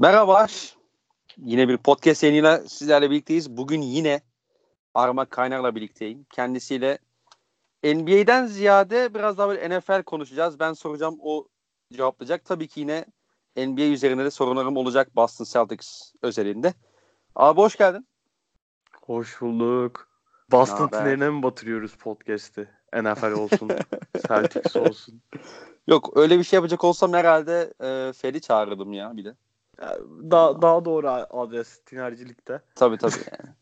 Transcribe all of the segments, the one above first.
Merhabalar. Yine bir podcast yayınıyla sizlerle birlikteyiz. Bugün yine Arma Kaynar'la birlikteyim. Kendisiyle NBA'den ziyade biraz daha böyle NFL konuşacağız. Ben soracağım, o cevaplayacak. Tabii ki yine NBA üzerinde de sorunlarım olacak Boston Celtics özelinde. Abi hoş geldin. Hoş bulduk. Boston tüneline mi batırıyoruz podcast'i? NFL olsun, Celtics olsun. Yok öyle bir şey yapacak olsam herhalde e, Feri çağırırdım ya bir de. Daha, daha doğru adres tinercilikte. Tabii tabii yani.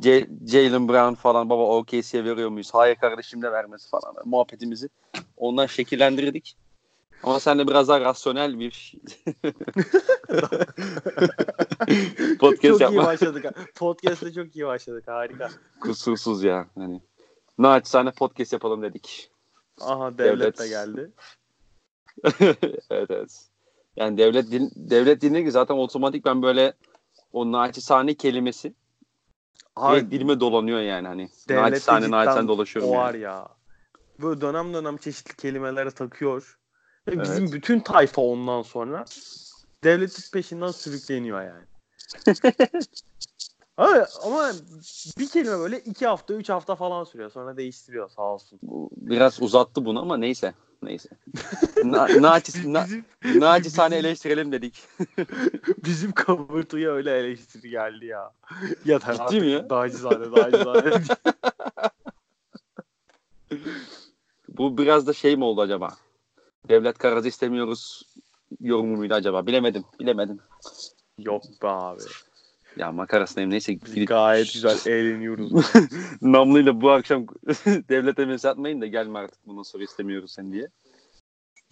C- Jalen Brown falan baba OKC'ye veriyor muyuz? Hayır kardeşim de vermesi falan. Muhabbetimizi ondan şekillendirdik. Ama sen de biraz daha rasyonel bir podcast çok yapma. iyi başladık. Podcast'te çok iyi başladık. Harika. Kusursuz ya. Hani naçizane podcast yapalım dedik. Aha devlet, devlet. de geldi. evet evet. Yani devlet din, devlet dinleri zaten otomatik ben böyle o naçizane kelimesi Abi, dilime dolanıyor yani hani. Naçizane naçizane dolaşıyorum. O yani. var ya. Böyle dönem dönem çeşitli kelimelere takıyor. Ve evet. bizim bütün tayfa ondan sonra devletin peşinden sürükleniyor yani. ama, ama bir kelime böyle iki hafta, üç hafta falan sürüyor. Sonra değiştiriyor sağ olsun. Biraz uzattı bunu ama neyse. Neyse. Na, naçiz, na, naçizane eleştirelim dedik. bizim kaburtuya öyle eleştiri geldi ya. ya Ciddi artık, mi ya? Dacizane, dacizane. Bu biraz da şey mi oldu acaba? Devlet kararı istemiyoruz yorumu muydu acaba? Bilemedim. Bilemedim. Yok be abi. Ya makarasındayım neyse. Gidip... Gayet güzel eğleniyoruz. Namlıyla bu akşam devlete mesaj atmayın da gelme artık bundan sonra istemiyoruz sen diye.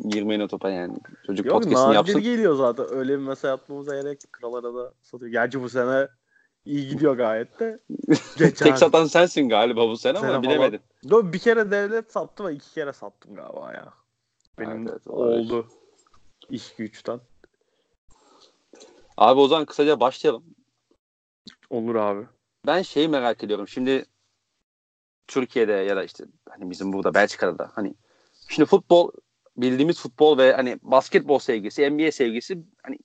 Girmeyin o topa yani. Çocuk Yok, podcast'ini yapsın. geliyor zaten. Öyle bir mesaj atmamıza gerek Krallara da satıyor. Gerçi bu sene iyi gidiyor gayet de. Geçen... Tek satan sensin galiba bu sene, sene ama bilemedin. Falan. Bir kere devlet sattı ve iki kere sattım galiba ya. Benim evet, oldu. İş güçten. Abi o zaman kısaca başlayalım. Olur abi. Ben şeyi merak ediyorum. Şimdi Türkiye'de ya da işte hani bizim burada Belçika'da da hani şimdi futbol bildiğimiz futbol ve hani basketbol sevgisi, NBA sevgisi hani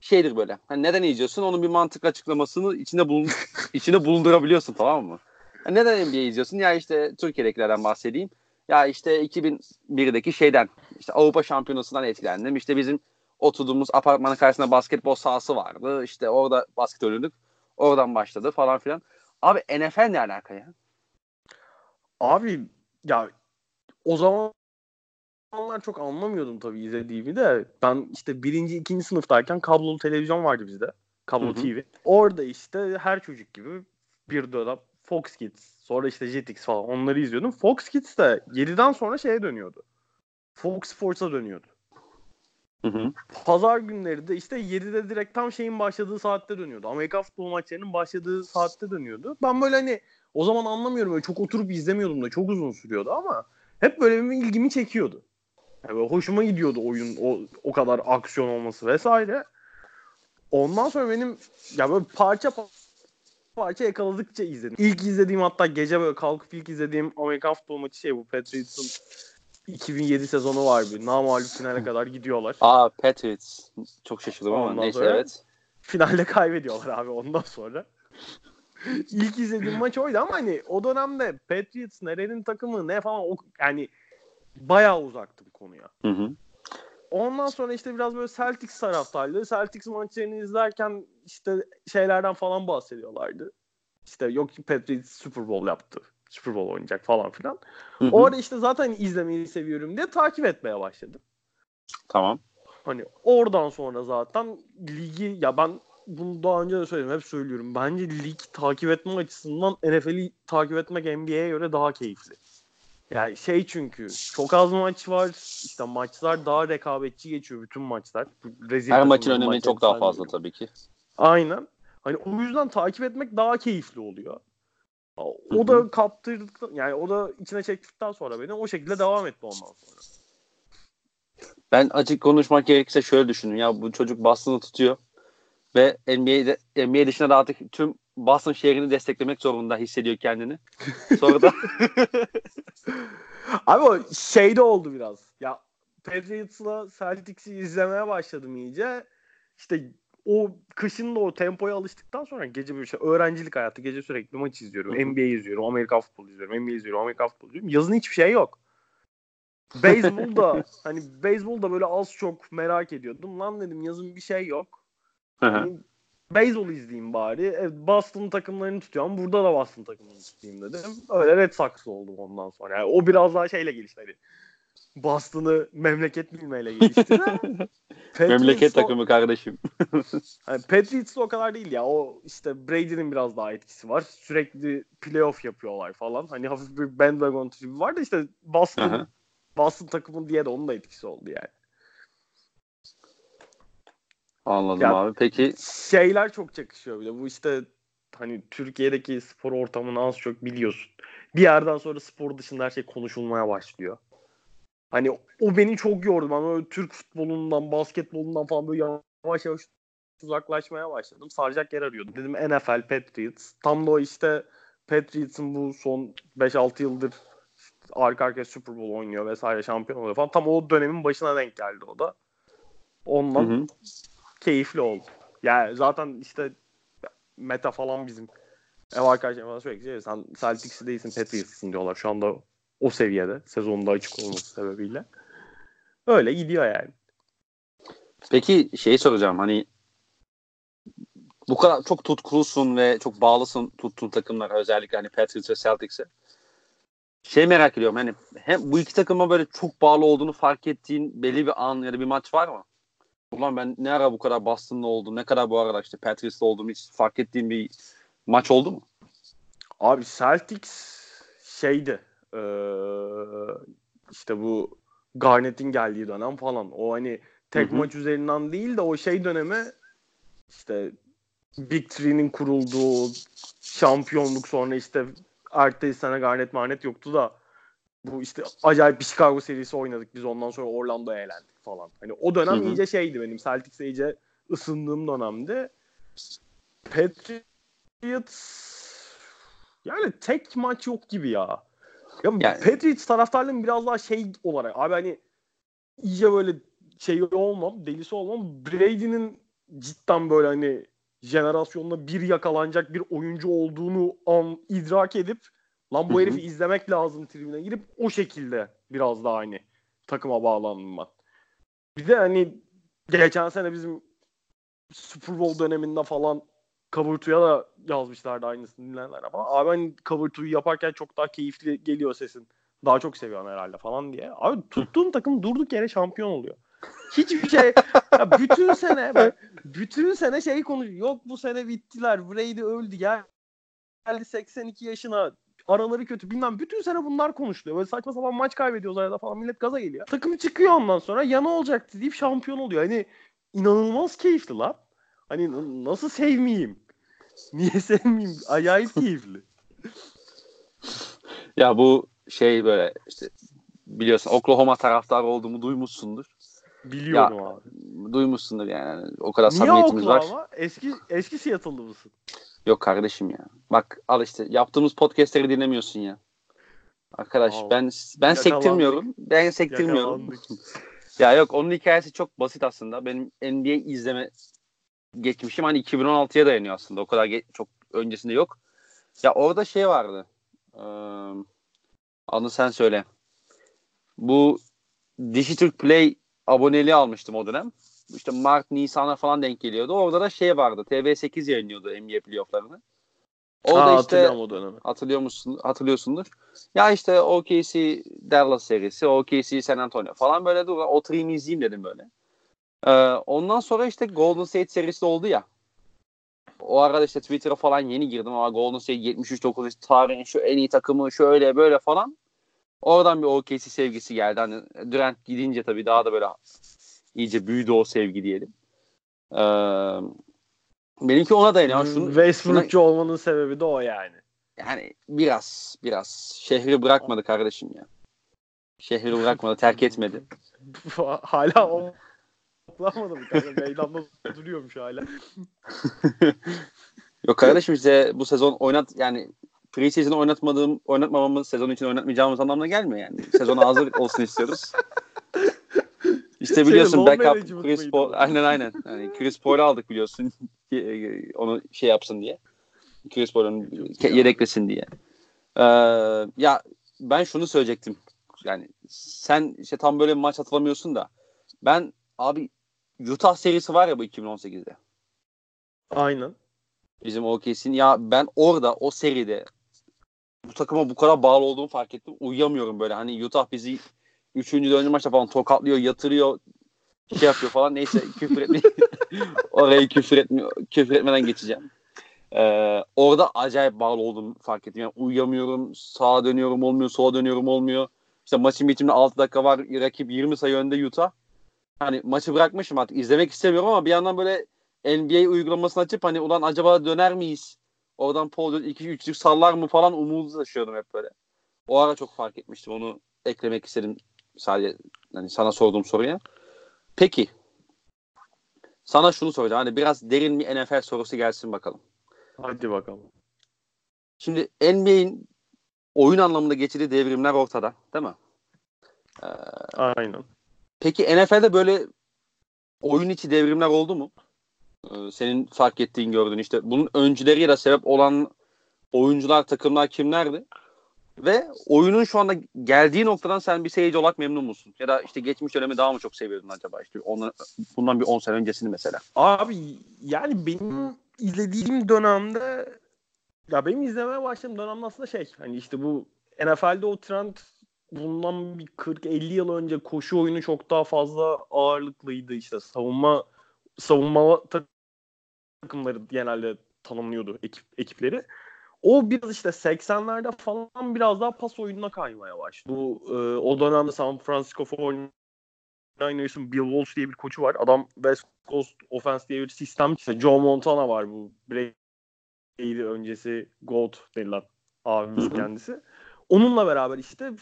şeydir böyle. Hani neden izliyorsun? Onun bir mantık açıklamasını içinde bulun içinde bulundurabiliyorsun tamam mı? Yani neden NBA izliyorsun? Ya işte Türkiye'dekilerden bahsedeyim. Ya işte 2001'deki şeyden işte Avrupa Şampiyonası'ndan etkilendim. İşte bizim oturduğumuz apartmanın karşısında basketbol sahası vardı. İşte orada basket oynuyorduk. Oradan başladı falan filan. Abi NFL ne alaka ya? Abi ya o zamanlar çok anlamıyordum tabii izlediğimi de. Ben işte birinci, ikinci sınıftayken kablolu televizyon vardı bizde. Kablo Hı-hı. TV. Orada işte her çocuk gibi bir dönem Fox Kids, sonra işte Jetix falan onları izliyordum. Fox Kids de 7'den sonra şeye dönüyordu. Fox Sports'a dönüyordu. Hı hı. Pazar günleri de işte 7'de direkt tam şeyin başladığı saatte dönüyordu. Amerika futbol maçlarının başladığı saatte dönüyordu. Ben böyle hani o zaman anlamıyorum böyle çok oturup izlemiyordum da çok uzun sürüyordu ama hep böyle bir ilgimi çekiyordu. Yani hoşuma gidiyordu oyun o, o kadar aksiyon olması vesaire. Ondan sonra benim ya böyle parça parça yakaladıkça izledim. İlk izlediğim hatta gece böyle kalkıp ilk izlediğim Amerikan futbol maçı şey bu Patriots'ın 2007 sezonu var bir. Namalip finale kadar gidiyorlar. Aa Patriots. Çok şaşırdım ama ondan neyse evet. Finalde kaybediyorlar abi ondan sonra. İlk izlediğim maç oydu ama hani o dönemde Patriots nerenin takımı ne falan o, yani bayağı uzaktım konuya. Hı hı. Ondan sonra işte biraz böyle Celtics taraftarları. Celtics maçlarını izlerken işte şeylerden falan bahsediyorlardı. İşte yok ki Patriots Super Bowl yaptı. Super Bowl oynayacak falan filan. Hı hı. O ara işte zaten izlemeyi seviyorum diye takip etmeye başladım. Tamam. Hani oradan sonra zaten ligi ya ben bunu daha önce de söyledim hep söylüyorum. Bence lig takip etme açısından NFL'i takip etmek NBA'ye göre daha keyifli. Yani şey çünkü çok az maç var. İşte maçlar daha rekabetçi geçiyor bütün maçlar. Rezil Her maçın önemi çok daha fazla gibi. tabii ki. Aynen. Hani o yüzden takip etmek daha keyifli oluyor. O Hı-hı. da kaptırdıktan yani o da içine çektikten sonra beni o şekilde devam etti ondan sonra. Ben açık konuşmak gerekirse şöyle düşündüm. Ya bu çocuk Boston'ı tutuyor ve NBA'de NBA dışında da artık tüm Boston şehrini desteklemek zorunda hissediyor kendini. Sonra da Abi o şey de oldu biraz. Ya Patriots'la Celtics'i izlemeye başladım iyice. İşte o kışın da o tempoya alıştıktan sonra gece bir şey öğrencilik hayatı gece sürekli maç izliyorum. NBA izliyorum, Amerika futbolu izliyorum, NBA izliyorum, Amerika futbolu izliyorum. Yazın hiçbir şey yok. Beyzbolda hani beyzbolda böyle az çok merak ediyordum. Lan dedim yazın bir şey yok. Hani, beyzbol izleyeyim bari. Evet, Boston takımlarını tutuyorum. Burada da Boston takımını tutayım dedim. Öyle Red Sox oldum ondan sonra. Yani o biraz daha şeyle gelişti. Hani Boston'ı memleket bilmeyle gelişti. memleket takımı kardeşim. hani Patriots'da o kadar değil ya. O işte Brady'nin biraz daha etkisi var. Sürekli playoff yapıyorlar falan. Hani hafif bir bandwagon tribi var da işte Boston Boston takımın diye de onun da etkisi oldu yani. Anladım ya, abi. Peki şeyler çok çakışıyor bile. Bu işte hani Türkiye'deki spor ortamını az çok biliyorsun. Bir yerden sonra spor dışında her şey konuşulmaya başlıyor. Hani o beni çok yordu. Ben böyle Türk futbolundan, basketbolundan falan böyle yavaş yavaş uzaklaşmaya başladım. Saracak yer arıyordum. Dedim NFL, Patriots. Tam da o işte Patriots'ın bu son 5-6 yıldır arka arkaya Super Bowl oynuyor vesaire şampiyon oluyor falan. Tam o dönemin başına denk geldi o da. Ondan hı hı. keyifli oldu. Yani zaten işte meta falan bizim ev arkadaşlarım falan sürekli şey, sen Celtics'i değilsin Patriots'ın diyorlar. Şu anda o seviyede. Sezonda açık olması sebebiyle. Öyle gidiyor yani. Peki şey soracağım hani bu kadar çok tutkulusun ve çok bağlısın tuttuğun takımlar özellikle hani Patriots ve Celtics'e. Şey merak ediyorum hani hem bu iki takıma böyle çok bağlı olduğunu fark ettiğin belli bir an ya da bir maç var mı? Ulan ben ne ara bu kadar Boston'da oldum, ne kadar bu arada işte Patriots'ta oldum hiç fark ettiğin bir maç oldu mu? Abi Celtics şeydi ee, işte bu Garnett'in geldiği dönem falan. O hani tek Hı-hı. maç üzerinden değil de o şey dönemi işte Big Three'nin kurulduğu şampiyonluk sonra işte ertesi sene Garnet Marnet yoktu da bu işte acayip bir Chicago serisi oynadık biz ondan sonra Orlando'ya eğlendik falan. Hani o dönem Hı-hı. iyice şeydi benim Celtics'e iyice ısındığım dönemde. Patriots yani tek maç yok gibi ya. Ya yani, Patriots taraftarlığım biraz daha şey olarak abi hani iyice böyle şey olmam, delisi olmam. Brady'nin cidden böyle hani jenerasyonda bir yakalanacak bir oyuncu olduğunu an idrak edip lan bu herifi izlemek lazım tribüne girip o şekilde biraz daha hani takıma bağlandım ben. Bir de hani geçen sene bizim Super Bowl döneminde falan Cover da yazmışlardı aynısını dinleyenler ama abi hani Cover yaparken çok daha keyifli geliyor sesin. Daha çok seviyorum herhalde falan diye. Abi tuttuğum takım durduk yere şampiyon oluyor. Hiçbir şey ya bütün sene bütün sene şey konuşuyor. Yok bu sene bittiler. Brady öldü gel. Geldi 82 yaşına. Araları kötü bilmem. Bütün sene bunlar konuşuluyor. Böyle saçma sapan maç kaybediyoruz arada falan. Millet gaza geliyor. Takım çıkıyor ondan sonra. Yana olacaktı deyip şampiyon oluyor. Hani inanılmaz keyifli lan. Hani nasıl sevmeyeyim? Niye sevmeyeyim? Acayip keyifli. ya bu şey böyle işte biliyorsun Oklahoma taraftarı olduğumu duymuşsundur. Biliyorum ya, abi. Duymuşsundur yani. O kadar Niye samimiyetimiz Oklahoma? var. Eski eski Seattle'lı mısın? Yok kardeşim ya. Bak al işte yaptığımız podcastleri dinlemiyorsun ya. Arkadaş Aa, ben ben sektirmiyorum. Ben sektirmiyorum. ya yok onun hikayesi çok basit aslında. Benim NBA izleme geçmişim hani 2016'ya dayanıyor aslında. O kadar ge- çok öncesinde yok. Ya orada şey vardı. Ee, adını sen söyle. Bu Dişi Türk Play aboneliği almıştım o dönem. İşte Mart, Nisan'a falan denk geliyordu. Orada da şey vardı. TV8 yayınlıyordu NBA playofflarını. Orada ha, işte o dönemi. Hatırlıyor musun? Hatırlıyorsundur. Ya işte OKC Dallas serisi, OKC San Antonio falan böyle dur. Oturayım izleyeyim dedim böyle. Ee, ondan sonra işte Golden State serisi oldu ya. O arada işte Twitter'a falan yeni girdim ama Golden State 73-9 tarihin şu en iyi takımı şöyle böyle falan. Oradan bir OKC sevgisi geldi. Hani Durant gidince tabii daha da böyle iyice büyüdü o sevgi diyelim. Ee, benimki ona dayanıyor. Şunu, Westbrook'cu şuna... olmanın sebebi de o yani. Yani biraz biraz şehri bırakmadı kardeşim ya. Şehri bırakmadı, terk etmedi. Hala o Kullanmadı mı kanka? Meydanda duruyormuş hala. Yok kardeşim işte bu sezon oynat yani preseason oynatmadığım oynatmamamız sezon için oynatmayacağımız anlamına gelmiyor yani. Sezona hazır olsun istiyoruz. İşte biliyorsun şey, backup Chris Paul. Aynen aynen. Yani Chris Paul'u aldık biliyorsun. Onu şey yapsın diye. Chris Paul'un yedeklesin diye. Ee, ya ben şunu söyleyecektim. Yani sen işte tam böyle bir maç hatırlamıyorsun da ben abi Utah serisi var ya bu 2018'de. Aynen. Bizim OKC'nin ya ben orada o seride bu takıma bu kadar bağlı olduğumu fark ettim. Uyuyamıyorum böyle. Hani Utah bizi 3. 4. maçta falan tokatlıyor, yatırıyor, şey yapıyor falan. Neyse küfür etme. Orayı küfür etmiyor. Küfür etmeden geçeceğim. Ee, orada acayip bağlı olduğumu fark ettim. Yani uyuyamıyorum, sağa dönüyorum olmuyor, sola dönüyorum olmuyor. İşte maçın bitiminde 6 dakika var. Rakip 20 sayı önde Utah. Hani maçı bırakmışım artık. izlemek istemiyorum ama bir yandan böyle NBA uygulamasını açıp hani ulan acaba döner miyiz? Oradan Paul 2-3'lük sallar mı falan umudu taşıyordum hep böyle. O ara çok fark etmiştim. Onu eklemek istedim sadece hani sana sorduğum soruya. Peki sana şunu soracağım. Hani biraz derin bir NFL sorusu gelsin bakalım. Hadi bakalım. Şimdi NBA'in oyun anlamında geçirdiği devrimler ortada değil mi? Ee, Aynen. Peki NFL'de böyle oyun içi devrimler oldu mu? Ee, senin fark ettiğin gördüğün işte bunun öncüleri ya da sebep olan oyuncular, takımlar kimlerdi? Ve oyunun şu anda geldiği noktadan sen bir seyirci olarak memnun musun? Ya da işte geçmiş dönemi daha mı çok seviyordun acaba? İşte ondan, bundan bir 10 sene öncesini mesela. Abi yani benim izlediğim dönemde ya benim izlemeye başladığım dönemde aslında şey hani işte bu NFL'de o trend bundan bir 40-50 yıl önce koşu oyunu çok daha fazla ağırlıklıydı işte savunma savunma takımları genelde tanımlıyordu ekip, ekipleri. O biraz işte 80'lerde falan biraz daha pas oyununa kaymaya başladı. Bu e, o dönemde San Francisco 49ers'ın Bill Walsh diye bir koçu var. Adam West Coast Offense diye bir sistem. İşte Joe Montana var bu Brady öncesi GOAT denilen abimiz kendisi. Onunla beraber işte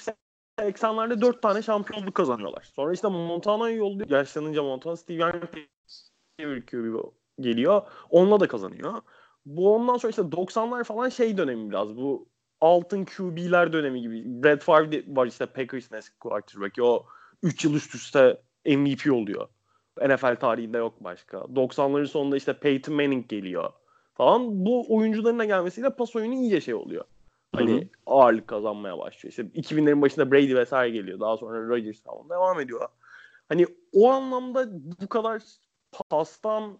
80'lerde 4 tane şampiyonluk kazanıyorlar. Sonra işte Montana'yı yolluyor. Yaşlanınca Montana Steve Young QB geliyor. Onunla da kazanıyor. Bu ondan sonra işte 90'lar falan şey dönemi biraz. Bu altın QB'ler dönemi gibi. Brad Favre var işte Packers'ın eski quarterback'i. O 3 yıl üst üste MVP oluyor. NFL tarihinde yok başka. 90'ların sonunda işte Peyton Manning geliyor falan. Bu oyuncuların da gelmesiyle pas oyunu iyice şey oluyor. Hani Hı-hı. ağırlık kazanmaya başlıyor. İşte 2000'lerin başında Brady vesaire geliyor. Daha sonra Rodgers falan devam ediyor. Hani o anlamda bu kadar pastan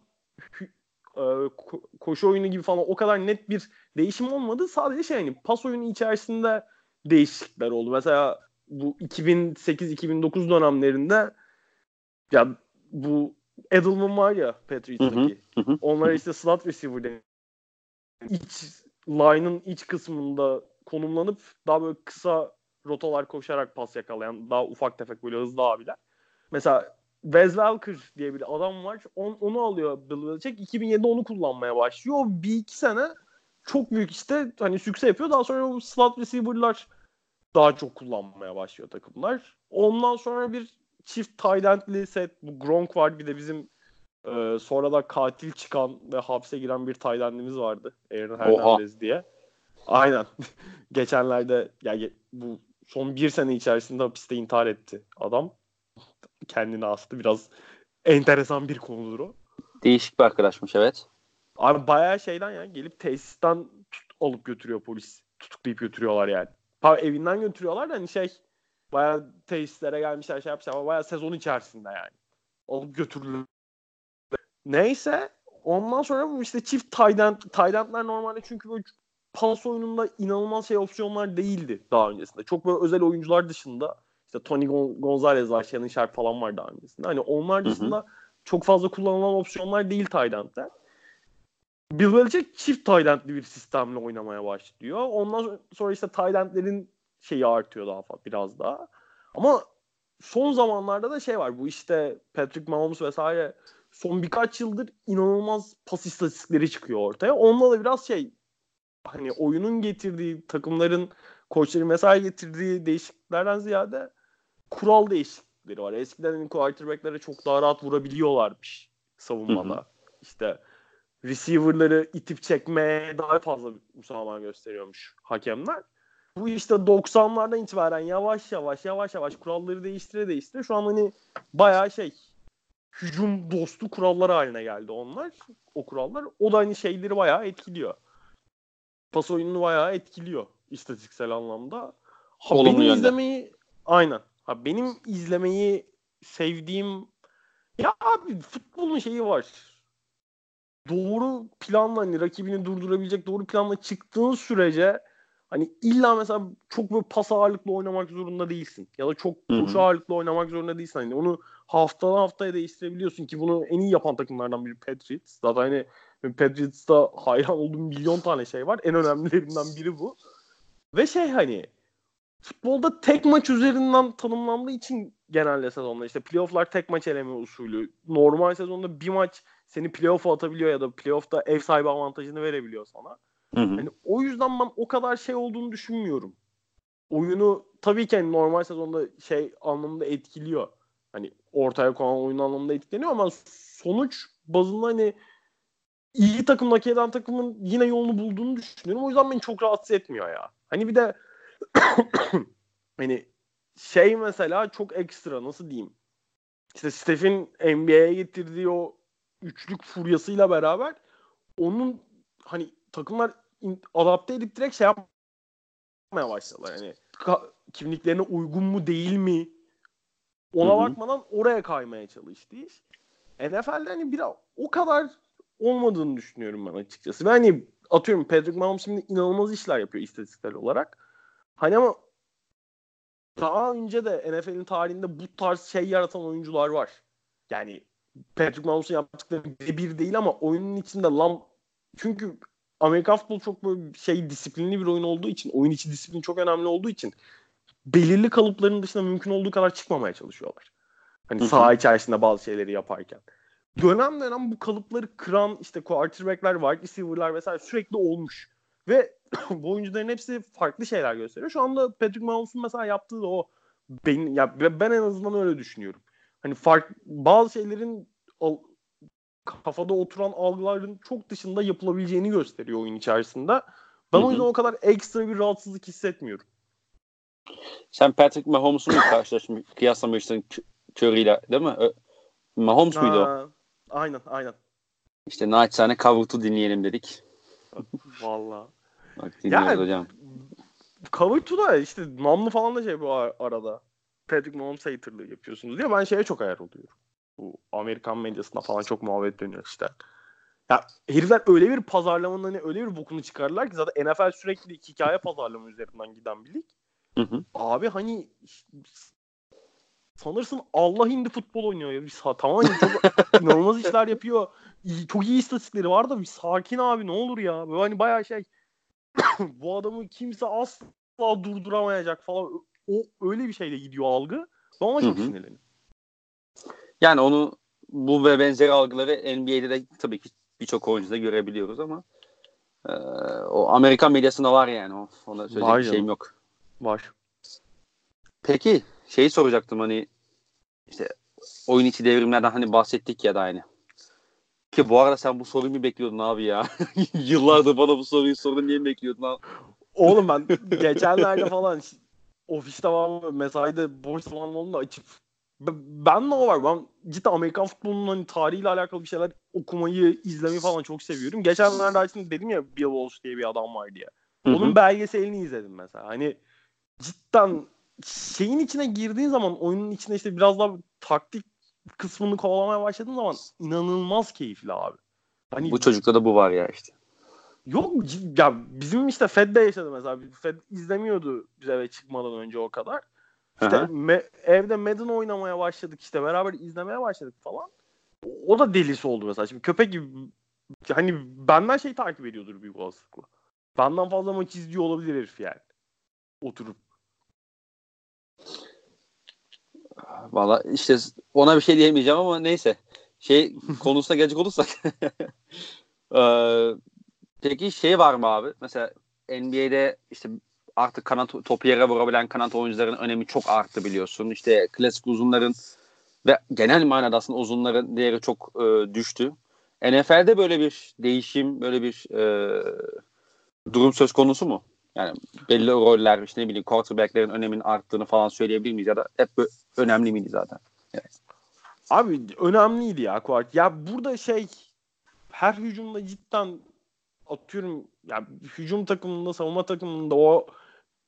e, koşu oyunu gibi falan o kadar net bir değişim olmadı. Sadece şey hani pas oyunu içerisinde değişiklikler oldu. Mesela bu 2008-2009 dönemlerinde ya bu Edelman var ya Patriots'taki. Onlar işte slot receiver iç line'ın iç kısmında konumlanıp daha böyle kısa rotalar koşarak pas yakalayan daha ufak tefek böyle hızlı abiler. Mesela Wes Welker diye bir adam var. On, onu alıyor Bill Belichick. 2007'de onu kullanmaya başlıyor. Bir iki sene çok büyük işte hani sükse yapıyor. Daha sonra bu slot receiver'lar daha çok kullanmaya başlıyor takımlar. Ondan sonra bir çift tight set. Bu Gronk var bir de bizim e, sonra da katil çıkan ve hapse giren bir tight end'imiz vardı. Aaron Hernandez Oha. diye. Aynen. Geçenlerde yani bu son bir sene içerisinde hapiste intihar etti adam kendini astı. Biraz enteresan bir konudur o. Değişik bir arkadaşmış evet. Abi bayağı şeyden ya gelip tesisten tut, alıp götürüyor polis. Tutuklayıp götürüyorlar yani. Ha, evinden götürüyorlar da hani şey bayağı tesislere gelmişler şey yapmışlar ama bayağı sezon içerisinde yani. Alıp götürülüyor. Neyse ondan sonra işte çift Tayland, Taylandlar normalde çünkü böyle pas oyununda inanılmaz şey opsiyonlar değildi daha öncesinde. Çok böyle özel oyuncular dışında işte Tony Gonzalez var, Shannon Sharp falan var daha öncesinde. Hani onlar dışında hı hı. çok fazla kullanılan opsiyonlar değil Tayland'da. Bill Belichick çift Tayland'li bir sistemle oynamaya başlıyor. Ondan sonra işte Tayland'lerin şeyi artıyor daha fazla biraz daha. Ama son zamanlarda da şey var. Bu işte Patrick Mahomes vesaire son birkaç yıldır inanılmaz pas istatistikleri çıkıyor ortaya. Onunla da biraz şey hani oyunun getirdiği takımların koçların mesai getirdiği değişikliklerden ziyade kural değişiklikleri var. Eskiden hani quarterback'lere çok daha rahat vurabiliyorlarmış savunmada. Hı hı. İşte receiver'ları itip çekmeye daha fazla müsamaha gösteriyormuş hakemler. bu işte 90'lardan itibaren yavaş yavaş yavaş yavaş kuralları değiştire değiştire şu an hani bayağı şey hücum dostu kurallar haline geldi onlar. O kurallar. O da hani şeyleri bayağı etkiliyor. Pas oyununu bayağı etkiliyor istatistiksel anlamda. Ha, Olumlu benim yönde. izlemeyi aynen. Ha, benim izlemeyi sevdiğim ya abi futbolun şeyi var. Doğru planla hani rakibini durdurabilecek doğru planla çıktığın sürece hani illa mesela çok böyle pas ağırlıklı oynamak zorunda değilsin. Ya da çok koşu ağırlıklı oynamak zorunda değilsin. Hani onu haftadan haftaya değiştirebiliyorsun ki bunu en iyi yapan takımlardan biri Patriots. Zaten hani Patriots'ta hayran olduğum milyon tane şey var. En önemlilerinden biri bu. Ve şey hani futbolda tek maç üzerinden tanımlandığı için genelde sezonda işte playofflar tek maç eleme usulü. Normal sezonda bir maç seni playoff'a atabiliyor ya da playoff'ta ev sahibi avantajını verebiliyor sana. Hı hı. Hani o yüzden ben o kadar şey olduğunu düşünmüyorum. Oyunu tabii ki hani normal sezonda şey anlamında etkiliyor. Hani ortaya konan oyun anlamında etkileniyor ama sonuç bazında hani iyi takım hak eden takımın yine yolunu bulduğunu düşünüyorum. O yüzden beni çok rahatsız etmiyor ya. Hani bir de hani şey mesela çok ekstra nasıl diyeyim. İşte Steph'in NBA'ye getirdiği o üçlük furyasıyla beraber onun hani takımlar adapte edip direkt şey yapmaya başladılar. Yani kimliklerine uygun mu değil mi ona Hı hı. bakmadan oraya kaymaya çalıştı iş. NFL'de hani biraz o kadar olmadığını düşünüyorum ben açıkçası. Ve hani atıyorum Patrick Mahomes şimdi inanılmaz işler yapıyor istatistiksel olarak. Hani ama daha önce de NFL'in tarihinde bu tarz şey yaratan oyuncular var. Yani Patrick Mahomes'un yaptıkları bir değil ama oyunun içinde lan çünkü Amerikan futbolu çok böyle şey disiplinli bir oyun olduğu için, oyun içi disiplin çok önemli olduğu için belirli kalıpların dışında mümkün olduğu kadar çıkmamaya çalışıyorlar. Hani Hı hı. saha içerisinde bazı şeyleri yaparken. Dönem dönem bu kalıpları kıran işte quarterback'ler, wide receiver'lar vesaire sürekli olmuş. Ve bu oyuncuların hepsi farklı şeyler gösteriyor. Şu anda Patrick Mahomes'un mesela yaptığı da o ben, ya ben en azından öyle düşünüyorum. Hani fark bazı şeylerin al- kafada oturan algıların çok dışında yapılabileceğini gösteriyor oyun içerisinde. Ben Hı o yüzden o kadar ekstra bir rahatsızlık hissetmiyorum. Sen Patrick Mahomes'u mu karşılaşmış, kıyaslamıştın K- Curry'yle değil mi? Ö- Mahomes muydu o? Aynen aynen. İşte naçizane Kavurt'u dinleyelim dedik. Vallahi. Bak dinliyoruz Yani- hocam. Cover 2'da işte namlu falan da şey bu ar- arada. Patrick Mahomes haterlığı yapıyorsunuz diye ben şeye çok ayar oluyorum. Bu Amerikan medyasında falan çok muhabbet dönüyor işte. Ya herifler öyle bir pazarlamanın hani öyle bir bokunu çıkarırlar ki zaten NFL sürekli hikaye pazarlama üzerinden giden bir lig. Hı hı. Abi hani sanırsın Allah indi futbol oynuyor ya. Bir sa- tamam çok inanılmaz işler yapıyor. İyi- çok iyi istatistikleri var da bir sakin abi ne olur ya. Böyle hani bayağı şey bu adamı kimse asla durduramayacak falan. O öyle bir şeyle gidiyor algı. Ben ona çok sinirleniyorum. Yani onu bu ve benzeri algıları NBA'de de tabii ki birçok oyuncuda görebiliyoruz ama e, o Amerikan medyasında var yani o. Ona söyleyecek bir şeyim yok. Var. Peki şeyi soracaktım hani işte oyun içi devrimlerden hani bahsettik ya da aynı. Ki bu arada sen bu soruyu mu bekliyordun abi ya? Yıllardır bana bu soruyu sordun niye bekliyordun abi? Oğlum ben geçenlerde falan ofiste var mesaide boş zaman olduğunda açıp ben o var. Ben cidden Amerikan futbolunun hani tarihiyle alakalı bir şeyler okumayı, izlemeyi falan çok seviyorum. Geçenlerde açtım dedim ya Bill Walsh diye bir adam var diye. Onun belgeselini izledim mesela. Hani cidden şeyin içine girdiğin zaman oyunun içine işte biraz daha taktik kısmını kovalamaya başladığın zaman inanılmaz keyifli abi. Hani Bu çocukta da bu var ya işte. Yok ya bizim işte Fed'de yaşadı mesela. Fed izlemiyordu biz eve çıkmadan önce o kadar. İşte me- evde Madden oynamaya başladık işte beraber izlemeye başladık falan. O, o da delisi oldu mesela. Şimdi köpek gibi hani benden şey takip ediyordur büyük olasılıkla. Benden fazla maç izliyor olabilir herif yani. Oturup. Valla işte ona bir şey diyemeyeceğim ama neyse. Şey konusuna gelecek olursak. Ee, peki şey var mı abi? Mesela NBA'de işte artık kanat topu yere vurabilen kanat oyuncuların önemi çok arttı biliyorsun. İşte klasik uzunların ve genel manada aslında uzunların değeri çok e, düştü. NFL'de böyle bir değişim, böyle bir e, durum söz konusu mu? Yani belli roller işte ne bileyim quarterbacklerin öneminin arttığını falan söyleyebilir miyiz ya da hep önemli miydi zaten? Evet. Abi önemliydi ya Kuart. Ya burada şey her hücumda cidden atıyorum ya hücum takımında savunma takımında o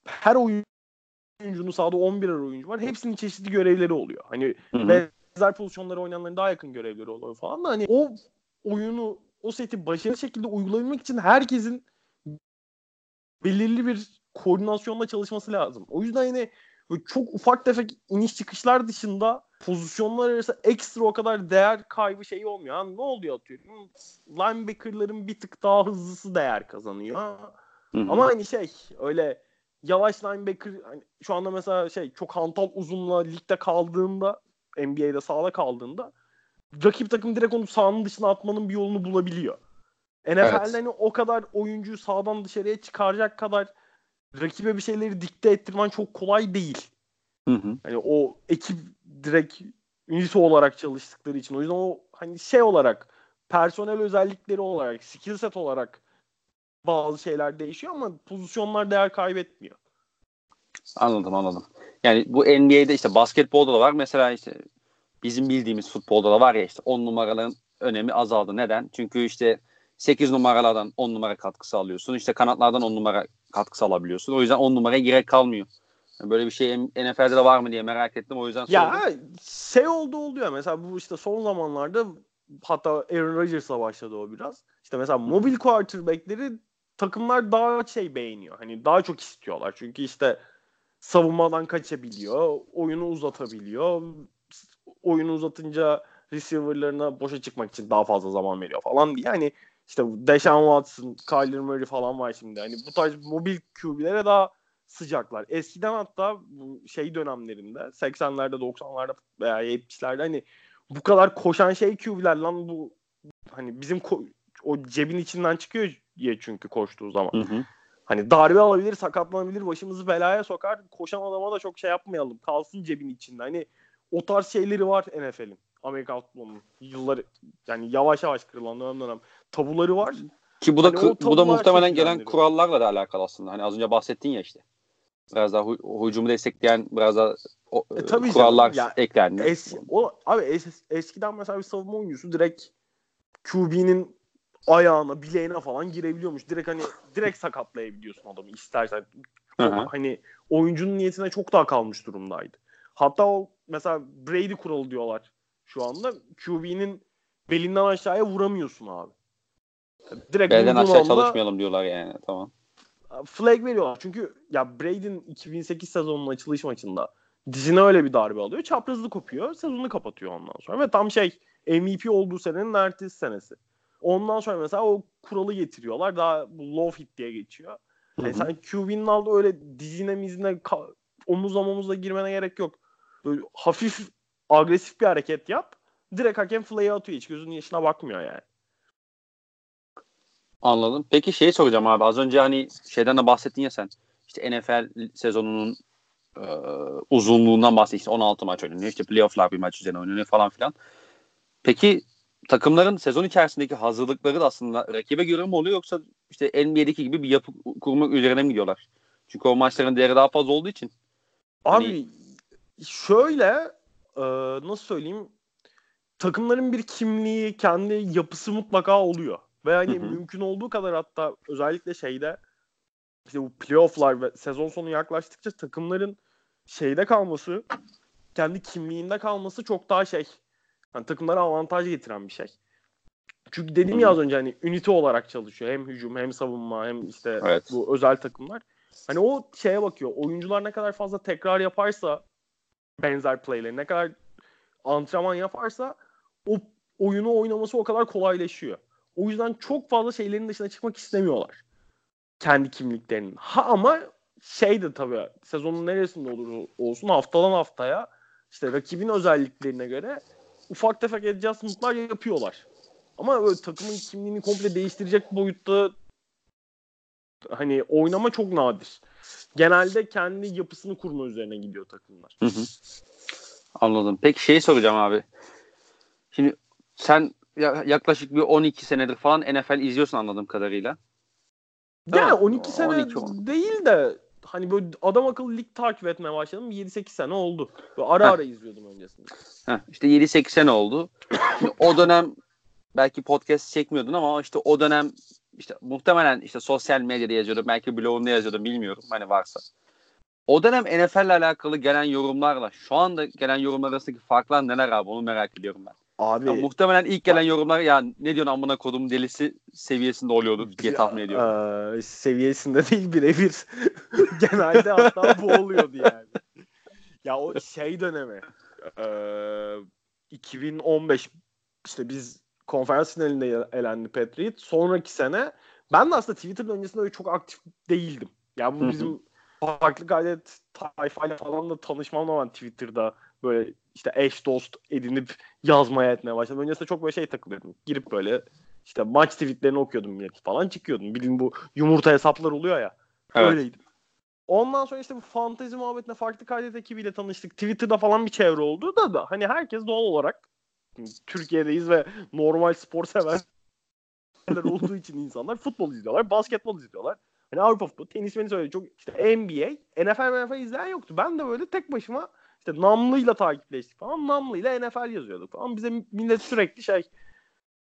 her oyuncunun sahada 11'er oyuncu var. Hepsinin çeşitli görevleri oluyor. Hani hı benzer pozisyonlara oynayanların daha yakın görevleri oluyor falan da hani o oyunu o seti başarılı şekilde uygulayabilmek için herkesin belirli bir koordinasyonla çalışması lazım. O yüzden yine çok ufak tefek iniş çıkışlar dışında pozisyonlar arası ekstra o kadar değer kaybı şeyi olmuyor. Yani ne oluyor atıyorum? Linebacker'ların bir tık daha hızlısı değer kazanıyor. Hı-hı. Ama hani şey öyle yavaş linebacker hani şu anda mesela şey çok hantal uzunla ligde kaldığında NBA'de sahada kaldığında rakip takım direkt onu sahanın dışına atmanın bir yolunu bulabiliyor. NFL'de evet. hani o kadar oyuncuyu sağdan dışarıya çıkaracak kadar rakibe bir şeyleri dikte ettirmen çok kolay değil. Hı hı. Hani o ekip direkt ünite olarak çalıştıkları için. O yüzden o hani şey olarak personel özellikleri olarak, skill set olarak bazı şeyler değişiyor ama pozisyonlar değer kaybetmiyor. Anladım anladım. Yani bu NBA'de işte basketbolda da var. Mesela işte bizim bildiğimiz futbolda da var ya işte 10 numaraların önemi azaldı. Neden? Çünkü işte 8 numaralardan 10 numara katkısı alıyorsun. İşte kanatlardan 10 numara katkısı alabiliyorsun. O yüzden 10 numaraya gerek kalmıyor. Böyle bir şey NFL'de de var mı diye merak ettim. O yüzden sordum. Ya şey oldu oluyor. Mesela bu işte son zamanlarda hatta Aaron Rodgers'la başladı o biraz. İşte mesela mobil quarterback'leri takımlar daha şey beğeniyor. Hani daha çok istiyorlar. Çünkü işte savunmadan kaçabiliyor, oyunu uzatabiliyor. Oyunu uzatınca receiver'larına boşa çıkmak için daha fazla zaman veriyor falan diye. Yani işte Deshaun Watson, Kyler Murray falan var şimdi. Hani bu tarz mobil QB'lere daha sıcaklar. Eskiden hatta bu şey dönemlerinde 80'lerde 90'larda veya 70'lerde hani bu kadar koşan şey QB'ler lan bu hani bizim ko- o cebin içinden çıkıyor ya çünkü koştuğu zaman. Hı hı. Hani darbe alabilir, sakatlanabilir, başımızı belaya sokar. Koşan adama da çok şey yapmayalım. Kalsın cebin içinde. Hani o tarz şeyleri var NFL'in. Amerika futbolunun yılları yani yavaş yavaş kırılan dönem dönem tabuları var. Ki bu da hani bu da muhtemelen gelen kurallarla da alakalı aslında. Hani az önce bahsettin ya işte. Biraz daha hücumu destekleyen biraz daha o, e, tabii kurallar ya, eklendi. Es, o, abi es, eskiden mesela bir savunma oyuncusu direkt QB'nin ayağına, bileğine falan girebiliyormuş. Direkt hani direkt sakatlayabiliyorsun adamı istersen. Hı-hı. Hani oyuncunun niyetine çok daha kalmış durumdaydı. Hatta o mesela Brady kuralı diyorlar şu anda. QB'nin belinden aşağıya vuramıyorsun abi. Direkt Belden aşağı anda, çalışmayalım diyorlar yani tamam. Flag veriyorlar. Çünkü ya Brady'nin 2008 sezonunun açılış maçında dizine öyle bir darbe alıyor. Çaprazlı kopuyor. Sezonu kapatıyor ondan sonra. Ve tam şey MVP olduğu senenin ertesi senesi. Ondan sonra mesela o kuralı getiriyorlar. Daha low hit diye geçiyor. Yani sen QB'nin aldığı öyle dizine mizine omuz omuzla girmene gerek yok. Böyle hafif agresif bir hareket yap. Direkt hakem flay'ı atıyor. Hiç gözünün yaşına bakmıyor yani. Anladım. Peki şeyi soracağım abi. Az önce hani şeyden de bahsettin ya sen. İşte NFL sezonunun e, uzunluğundan bahsettin. İşte 16 maç oynanıyor. İşte playoff'lar bir maç üzerine oynanıyor falan filan. Peki takımların sezon içerisindeki hazırlıkları da aslında rakibe göre mi oluyor yoksa işte NBA'deki gibi bir yapı kurmak üzerine mi gidiyorlar? Çünkü o maçların değeri daha fazla olduğu için. Abi hani... şöyle e, nasıl söyleyeyim takımların bir kimliği, kendi yapısı mutlaka oluyor. Ve hani mümkün olduğu kadar hatta özellikle şeyde işte bu playofflar ve sezon sonu yaklaştıkça takımların şeyde kalması, kendi kimliğinde kalması çok daha şey. Hani takımlara avantaj getiren bir şey. Çünkü dediğim ya az önce hani ünite olarak çalışıyor. Hem hücum hem savunma hem işte evet. bu özel takımlar. Hani o şeye bakıyor. Oyuncular ne kadar fazla tekrar yaparsa benzer playleri ne kadar antrenman yaparsa o oyunu oynaması o kadar kolaylaşıyor. O yüzden çok fazla şeylerin dışına çıkmak istemiyorlar. Kendi kimliklerinin. Ha ama şey de tabii sezonun neresinde olur olsun haftadan haftaya işte rakibin özelliklerine göre ufak tefek adjustment'lar yapıyorlar. Ama böyle takımın kimliğini komple değiştirecek boyutta hani oynama çok nadir. Genelde kendi yapısını kurma üzerine gidiyor takımlar. Hı hı. Anladım. Peki şey soracağım abi. Şimdi sen yaklaşık bir 12 senedir falan NFL izliyorsun anladığım kadarıyla. Yani 12 sene 12 değil de hani böyle adam akıllı lig takip etmeye başladım 7-8 sene oldu. Böyle ara Heh. ara izliyordum öncesinde. Heh, işte 7-8 sene oldu. o dönem belki podcast çekmiyordun ama işte o dönem işte muhtemelen işte sosyal medyada yazıyordum. Belki blogumda yazıyordum bilmiyorum hani varsa. O dönem NFL ile alakalı gelen yorumlarla şu anda gelen yorumlar arasındaki farklar neler abi onu merak ediyorum ben. Abi ya muhtemelen ilk gelen yorumlar ya ne diyorsun amına kodum delisi seviyesinde oluyordu diye tahmin ediyorum. Ee, seviyesinde değil birebir. Genelde hatta bu oluyordu yani. Ya o şey dönemi. Ee, 2015 işte biz konferans finalinde elendi Patriot. Sonraki sene ben de aslında Twitter'ın öncesinde öyle çok aktif değildim. Ya yani bu bizim farklı gayet tayfayla falan da tanışmam ben Twitter'da böyle işte eş dost edinip yazmaya etmeye başladım. Öncesinde çok böyle şey takılıyordum. Girip böyle işte maç tweetlerini okuyordum falan çıkıyordum. Bildiğin bu yumurta hesaplar oluyor ya. Evet. Öyleydi. Ondan sonra işte bu fantezi muhabbetine farklı kaydet ekibiyle tanıştık. Twitter'da falan bir çevre oldu da da hani herkes doğal olarak Türkiye'deyiz ve normal spor sever olduğu için insanlar futbol izliyorlar, basketbol izliyorlar. Hani Avrupa futbolu, tenis beni söyledi. Çok işte NBA, NFL, NFL izleyen yoktu. Ben de böyle tek başıma işte Namlı'yla takipleştik falan. Namlı'yla NFL yazıyorduk falan. Bize millet sürekli şey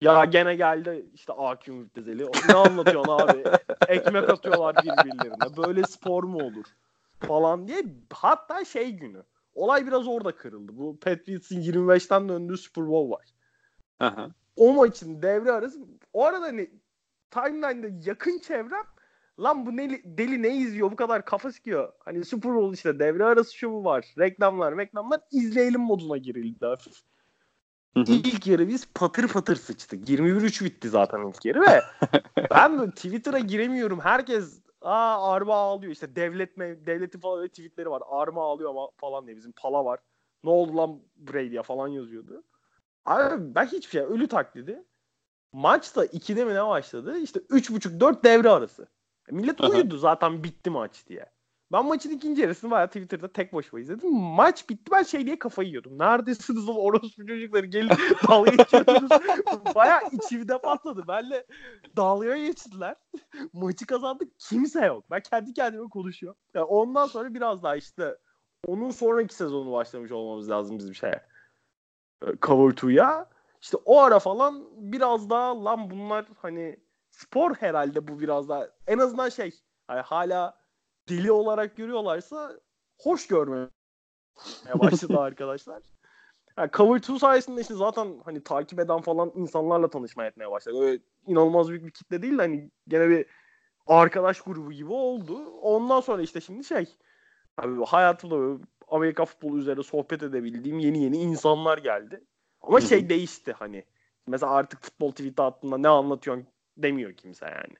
ya gene geldi işte AQ müptezeli. Ne anlatıyorsun abi? Ekmek atıyorlar birbirlerine. Böyle spor mu olur? Falan diye. Hatta şey günü. Olay biraz orada kırıldı. Bu Patriots'ın 25'ten döndüğü Super Bowl var. Aha. O maçın devre arası. O arada hani timeline'da yakın çevrem lan bu ne, deli ne izliyor bu kadar kafa sıkıyor. Hani Super Bowl işte devre arası şovu var. Reklamlar reklamlar izleyelim moduna girildi hafif. Hı hı. İlk yarı biz patır patır sıçtık. 21-3 bitti zaten ilk yarı ve ben Twitter'a giremiyorum. Herkes aa Arma ağlıyor işte devlet devletin falan öyle tweetleri var. Arma ağlıyor ama falan diye bizim pala var. Ne oldu lan Brady'ye falan yazıyordu. Abi ben hiçbir şey ölü taklidi. Maç da 2'de mi ne başladı? İşte 3.5-4 devre arası. Millet uyudu zaten bitti maç diye. Ben maçın ikinci yarısını bayağı Twitter'da tek başıma izledim. Maç bitti ben şey diye kafayı yiyordum. Neredesiniz o orospu çocukları gelin dalga geçiyordunuz. bayağı içimde patladı. Benle dalga geçtiler. Maçı kazandık kimse yok. Ben kendi kendime konuşuyorum. Yani ondan sonra biraz daha işte onun sonraki sezonu başlamış olmamız lazım bizim şeye. Ee, Cover 2'ya. İşte o ara falan biraz daha lan bunlar hani spor herhalde bu biraz daha en azından şey hani hala deli olarak görüyorlarsa hoş görmeye başladı arkadaşlar. Yani Cover 2 sayesinde işte zaten hani takip eden falan insanlarla tanışmaya etmeye başladı. Öyle inanılmaz büyük bir kitle değil de hani gene bir arkadaş grubu gibi oldu. Ondan sonra işte şimdi şey abi hayatımda Amerika futbolu üzerine sohbet edebildiğim yeni yeni insanlar geldi. Ama şey değişti hani. Mesela artık futbol tweet attığında ne anlatıyorsun demiyor kimse yani.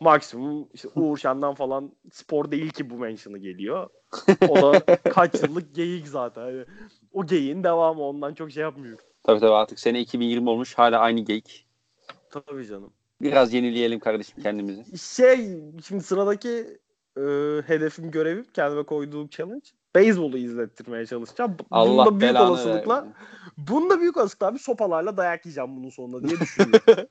Maksimum işte Uğur Şen'den falan spor değil ki bu mention'ı geliyor. O da kaç yıllık geyik zaten. Yani o geyiğin devamı ondan çok şey yapmıyor. Tabii tabii artık sene 2020 olmuş hala aynı geyik. Tabii canım. Biraz yenileyelim kardeşim kendimizi. Şey şimdi sıradaki e, hedefim görevim kendime koyduğum challenge beyzbolu izlettirmeye çalışacağım. Allah bunda büyük olasılıkla ver. bunda büyük olasılıkla bir sopalarla dayak yiyeceğim bunun sonunda diye düşünüyorum.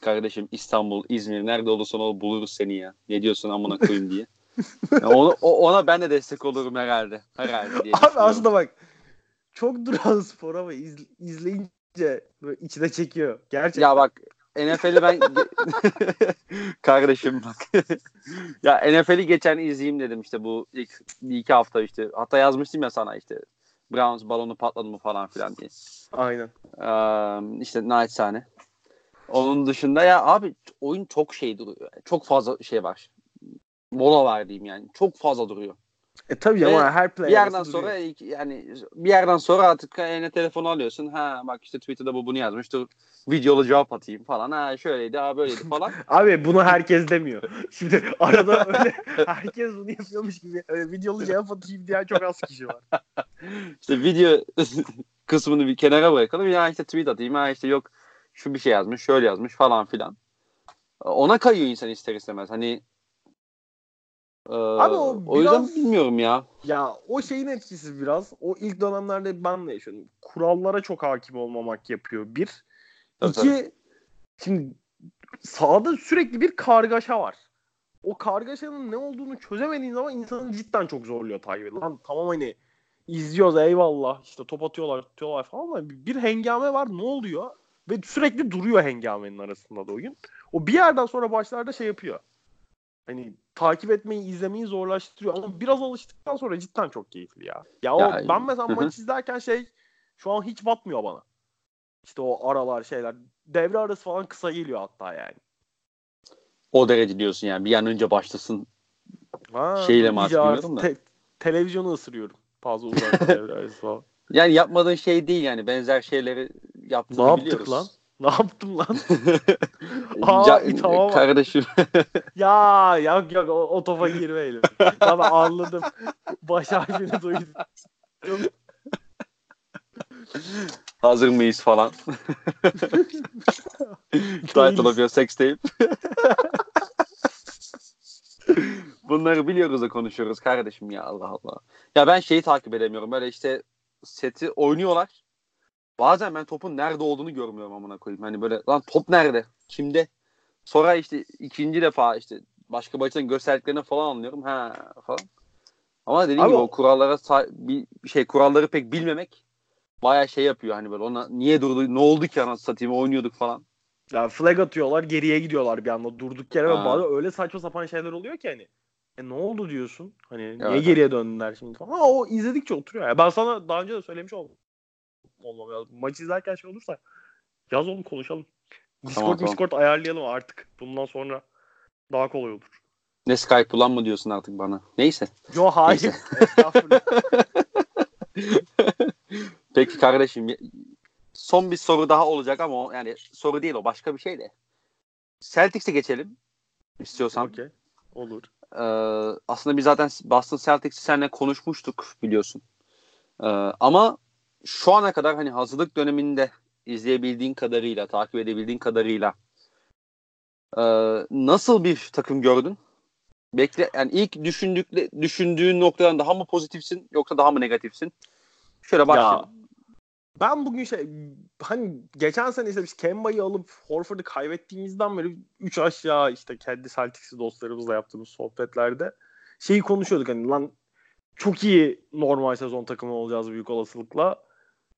Kardeşim İstanbul, İzmir nerede olursan ol buluruz seni ya. Ne diyorsun amına koyayım diye. Yani onu, ona ben de destek olurum herhalde. Herhalde diye Abi aslında bak çok duran spor ama iz, izleyince böyle içine çekiyor. Gerçekten. Ya bak NFL'i ben kardeşim bak. ya NFL'i geçen izleyeyim dedim işte bu ilk bir iki hafta işte. Hatta yazmıştım ya sana işte Browns balonu patladı mı falan filan diye. Aynen. Ee, işte naçizane. Onun dışında ya abi oyun çok şey duruyor. Çok fazla şey var. Mola var diyeyim yani. Çok fazla duruyor. E tabii ama her play bir yerden sonra duruyor. yani bir yerden sonra artık eline telefonu alıyorsun. Ha bak işte Twitter'da bu bunu yazmış. Dur videolu cevap atayım falan. Ha şöyleydi ha böyleydi falan. Abi bunu herkes demiyor. Şimdi arada öyle herkes bunu yapıyormuş gibi öyle videolu cevap atayım diyen çok az kişi var. İşte video kısmını bir kenara bırakalım. Ya işte tweet atayım. Ha işte yok şu bir şey yazmış, şöyle yazmış falan filan. Ona kayıyor insan ister istemez. Hani ee, Abi o, o yüzden bilmiyorum ya. Ya o şeyin etkisi biraz. O ilk dönemlerde ben de yaşıyorum. Kurallara çok hakim olmamak yapıyor. Bir. Tabii, İki. Tabii. Şimdi sahada sürekli bir kargaşa var. O kargaşanın ne olduğunu çözemediğin zaman insanı cidden çok zorluyor takip Lan tamam hani izliyoruz eyvallah işte top atıyorlar atıyorlar falan ama bir hengame var ne oluyor? Ve sürekli duruyor hengamenin arasında da oyun. O bir yerden sonra başlarda şey yapıyor. Hani takip etmeyi, izlemeyi zorlaştırıyor ama biraz alıştıktan sonra cidden çok keyifli ya. Ya, o, ya ben mesela maç izlerken şey şu an hiç batmıyor bana. İşte o aralar şeyler. Devre arası falan kısa geliyor hatta yani. O derece diyorsun yani. Bir an önce başlasın ha, şeyle mi artık da. Te- televizyonu ısırıyorum. Fazla uzak devre arası falan. Yani yapmadığın şey değil yani. Benzer şeyleri yaptığını ne biliyoruz. Ne yaptık lan? Ne yaptım lan? Aa, Ca- tamam. Kardeşim. ya yok yok o, o topa girmeyelim. tamam anladım. Baş harfini duydum. Hazır mıyız falan. Title of your sex tape. Bunları biliyoruz da konuşuyoruz kardeşim ya Allah Allah. Ya ben şeyi takip edemiyorum. Böyle işte seti oynuyorlar. Bazen ben topun nerede olduğunu görmüyorum amına koyayım. Hani böyle lan top nerede? Kimde? Sonra işte ikinci defa işte başka maçların gösterdiklerini falan anlıyorum. Ha falan. Ama dediğim Abi gibi o kurallara bir şey kuralları pek bilmemek baya şey yapıyor hani böyle ona niye durdu ne oldu ki anasını satayım oynuyorduk falan. Ya flag atıyorlar geriye gidiyorlar bir anda durduk yere ha. ve bazen öyle saçma sapan şeyler oluyor ki hani. E ne oldu diyorsun? Hani evet. niye geriye döndüler şimdi falan. Ama o izledikçe oturuyor. Ya. Ben sana daha önce de söylemiş oldum. Olmam lazım. Maç izlerken şey olursa yaz onu konuşalım. Discord tamam, tamam. Discord ayarlayalım artık. Bundan sonra daha kolay olur. Ne Skype ulan mı diyorsun artık bana? Neyse. Yo hayır. Neyse. Peki kardeşim son bir soru daha olacak ama o, yani soru değil o başka bir şey de. Celtics'e geçelim istiyorsan. Okey. Olur. Ee, aslında biz zaten Boston Celtics'i seninle konuşmuştuk biliyorsun. Ee, ama şu ana kadar hani hazırlık döneminde izleyebildiğin kadarıyla, takip edebildiğin kadarıyla e, nasıl bir takım gördün? Bekle yani ilk düşündük düşündüğün noktadan daha mı pozitifsin yoksa daha mı negatifsin? Şöyle başlayalım. Ya, ben bugün şey hani geçen sene işte biz Kemba'yı alıp Horford'u kaybettiğimizden beri 3 aşağı işte kendi Celtics'i dostlarımızla yaptığımız sohbetlerde şeyi konuşuyorduk hani lan çok iyi normal sezon takımı olacağız büyük olasılıkla.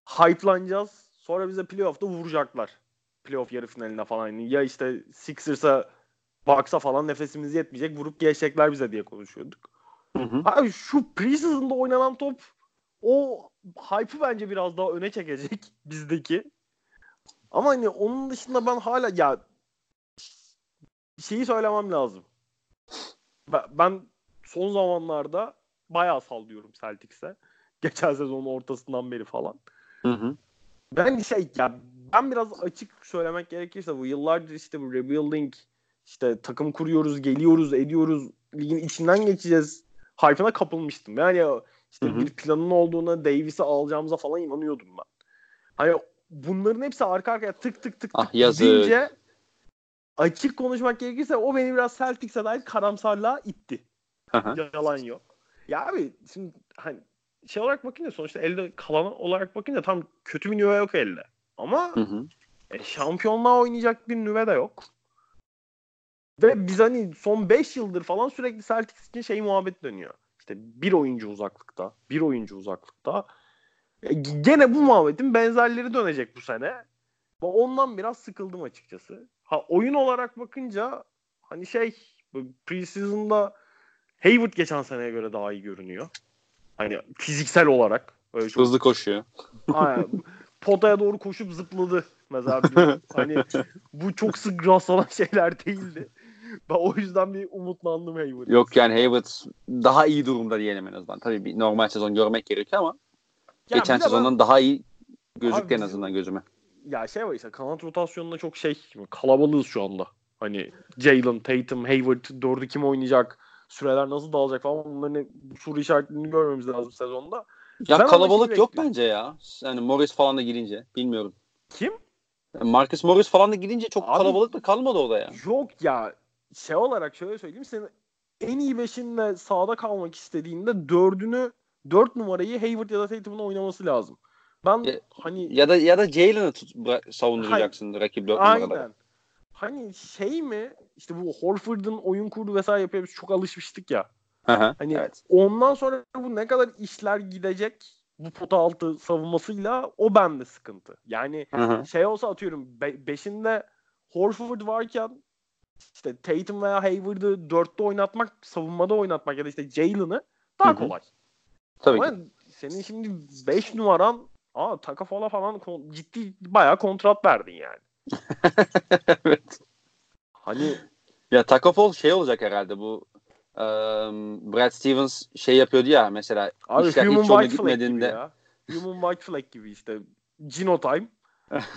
Hype'lanacağız. Sonra bize playoff'ta vuracaklar. Playoff yarı finaline falan. Ya işte Sixers'a Bucks'a falan nefesimiz yetmeyecek. Vurup geçecekler bize diye konuşuyorduk. Hı hı. Abi şu preseason'da oynanan top o hype'ı bence biraz daha öne çekecek bizdeki. Ama hani onun dışında ben hala ya şeyi söylemem lazım. Ben son zamanlarda bayağı sallıyorum Celtics'e. Geçen sezonun ortasından beri falan. Hı hı. Ben şey ya ben biraz açık söylemek gerekirse bu yıllardır işte bu rebuilding işte takım kuruyoruz, geliyoruz, ediyoruz, ligin içinden geçeceğiz. Hype'ına kapılmıştım. Yani işte Hı-hı. bir planın olduğuna, Davis'i alacağımıza falan inanıyordum ben. Hani bunların hepsi arka arkaya tık tık tık ah, gidince açık konuşmak gerekirse o beni biraz Celtics'e dair karamsarlığa itti. Hı-hı. Yalan yok. Ya abi şimdi hani şey olarak bakınca sonuçta elde kalan olarak bakınca tam kötü bir nüve yok elde. Ama hı hı. E, şampiyonluğa oynayacak bir nüve de yok. Ve biz hani son 5 yıldır falan sürekli Celtics için şey muhabbet dönüyor. İşte bir oyuncu uzaklıkta, bir oyuncu uzaklıkta. E, gene bu muhabbetin benzerleri dönecek bu sene. Ondan biraz sıkıldım açıkçası. Ha oyun olarak bakınca hani şey preseason'da Hayward geçen seneye göre daha iyi görünüyor. Hani fiziksel olarak. Öyle çok... Hızlı koşuyor. Aynen. Potaya doğru koşup zıpladı mesela. hani bu çok sık rastlanan şeyler değildi. Ben o yüzden bir umutlandım Hayward. Yok yani Hayward daha iyi durumda diyelim en azından. Tabii bir normal sezon görmek gerekiyor ama ya geçen sezondan ben... daha iyi gözüktü en azından gözüme. Ya şey var işte kanat rotasyonunda çok şey kalabalığız şu anda. Hani Jalen, Tatum, Hayward dördü kim oynayacak? Süreler nasıl dağılacak falan bunların soru işaretlerini görmemiz lazım sezonda. Ya ben kalabalık yok bence ya. Yani Morris falan da girince. Bilmiyorum. Kim? Marcus Morris falan da gidince çok Abi, kalabalık da kalmadı o da ya. Yok ya şey olarak şöyle söyleyeyim senin en iyi beşinle sahada kalmak istediğinde dördünü dört numarayı Hayward ya da Tatum'un oynaması lazım. Ben ya, hani ya da ya da Jalen'ı savunduracaksın rakip dört numarada. Aynen. Hani şey mi işte bu Horford'un oyun kurdu vesaire yapıyor biz çok alışmıştık ya. Aha, Hani evet. ondan sonra bu ne kadar işler gidecek bu pota altı savunmasıyla o bende sıkıntı. Yani Hı hı. şey olsa atıyorum be- beşinde Horford varken işte Tatum veya Hayward'ı dörtte oynatmak, savunmada oynatmak ya da işte Jalen'ı daha Hı hı. kolay. Tabii Ama ki. senin şimdi 5 numaran aa Takafola falan ciddi bayağı kontrat verdin yani. evet. Hani Ya Taco Fall şey olacak herhalde bu eee, Brad Stevens şey yapıyordu ya mesela abi işler Human hiç yoluna White Flag gibi gitmediğinde ya. Human White Flag gibi işte. Gino Time.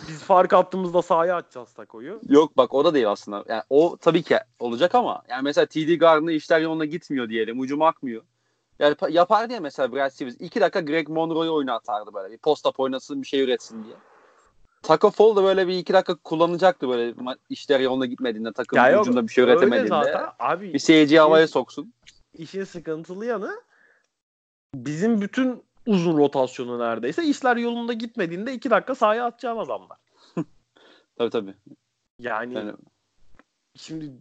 Biz fark attığımızda sahaya atacağız Tako'yu. yok bak o da değil aslında. Yani o tabii ki olacak ama yani mesela TD Garden'da işler yoluna gitmiyor diyelim. Ucum akmıyor. Yani pa- yapar diye mesela Brad Stevens. iki dakika Greg Monroe'yu oynatardı böyle. Bir post-up oynasın bir şey üretsin diye. Taco Fall da böyle bir iki dakika kullanacaktı böyle işler yoluna gitmediğinde takım Ya yok, ucunda bir şey üretemediğinde. zaten. Abi Bir seyirciyi havaya soksun. işin sıkıntılı yanı bizim bütün uzun rotasyonu neredeyse işler yolunda gitmediğinde iki dakika sahaya atacağın adamlar. Tabii tabii. Yani, Yani, şimdi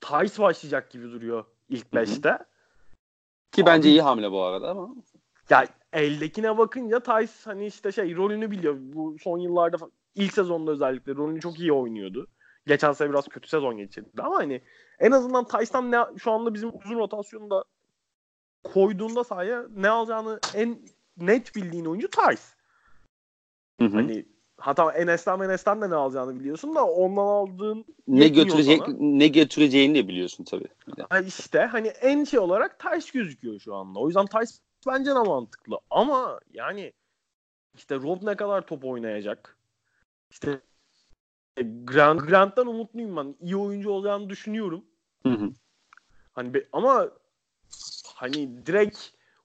Tice başlayacak gibi duruyor ilk beşte. ki bence Abi- iyi hamle bu arada ama. Ya eldekine bakınca Tice hani işte şey rolünü biliyor. Bu son yıllarda ilk sezonda özellikle rolünü çok iyi oynuyordu. Geçen sene biraz kötü sezon geçirdi ama hani en azından Tice'dan ne şu anda bizim uzun rotasyonda koyduğunda sahaya ne alacağını en net bildiğin oyuncu Tice. Hı hı. Hani hatta Enes'ten Enes'ten de ne alacağını biliyorsun da ondan aldığın ne götürecek sana. ne götüreceğini de biliyorsun tabii. Ha işte hani en şey olarak Tice gözüküyor şu anda. O yüzden Tice bence de mantıklı. Ama yani işte Rob ne kadar top oynayacak? İşte e, Grant, Grant'tan umutluyum ben. İyi oyuncu olacağını düşünüyorum. Hı hı. Hani be- ama hani direkt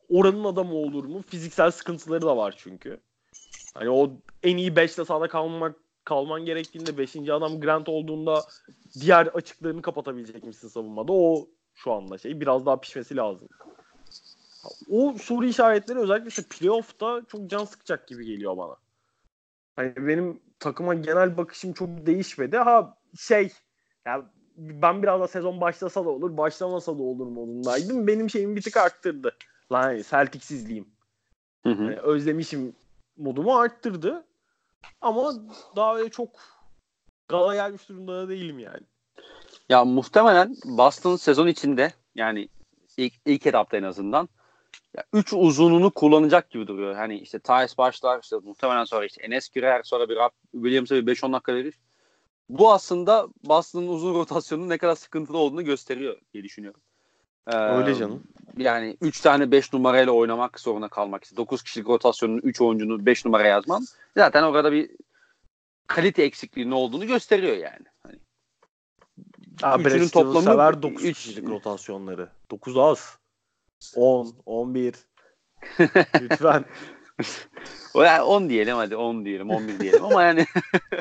oranın adamı olur mu? Fiziksel sıkıntıları da var çünkü. Hani o en iyi 5'te sahada kalmak kalman gerektiğinde 5. adam Grant olduğunda diğer açıklarını kapatabilecek misin savunmada? O şu anda şey biraz daha pişmesi lazım. O soru işaretleri özellikle işte playoff'ta çok can sıkacak gibi geliyor bana. Hani benim takıma genel bakışım çok değişmedi. Ha şey ya ben biraz da sezon başlasa da olur, başlamasa da olur modundaydım. Benim şeyim bir tık arttırdı. Lan hani Celtics'izliyim. Hı hı. Yani özlemişim modumu arttırdı. Ama daha öyle çok gala gelmiş durumda da değilim yani. Ya muhtemelen Boston sezon içinde yani ilk, ilk etapta en azından ya üç uzununu kullanacak gibi duruyor. Hani işte Tyus başlar, işte muhtemelen sonra işte Enes girer, sonra bir Rob Williams'a bir 5-10 dakika verir. Bu aslında Boston'ın uzun rotasyonunun ne kadar sıkıntılı olduğunu gösteriyor diye düşünüyorum. Ee, Öyle canım. Yani 3 tane 5 numarayla oynamak zorunda kalmak. İşte 9 kişilik rotasyonun 3 oyuncunu 5 numaraya yazman zaten orada bir kalite eksikliğinin olduğunu gösteriyor yani. Hani Abi Üçünün toplamı sever 9 üç- kişilik rotasyonları. 9 az. 10, 11. Lütfen. O yani 10 diyelim hadi 10 diyelim 11 diyelim ama yani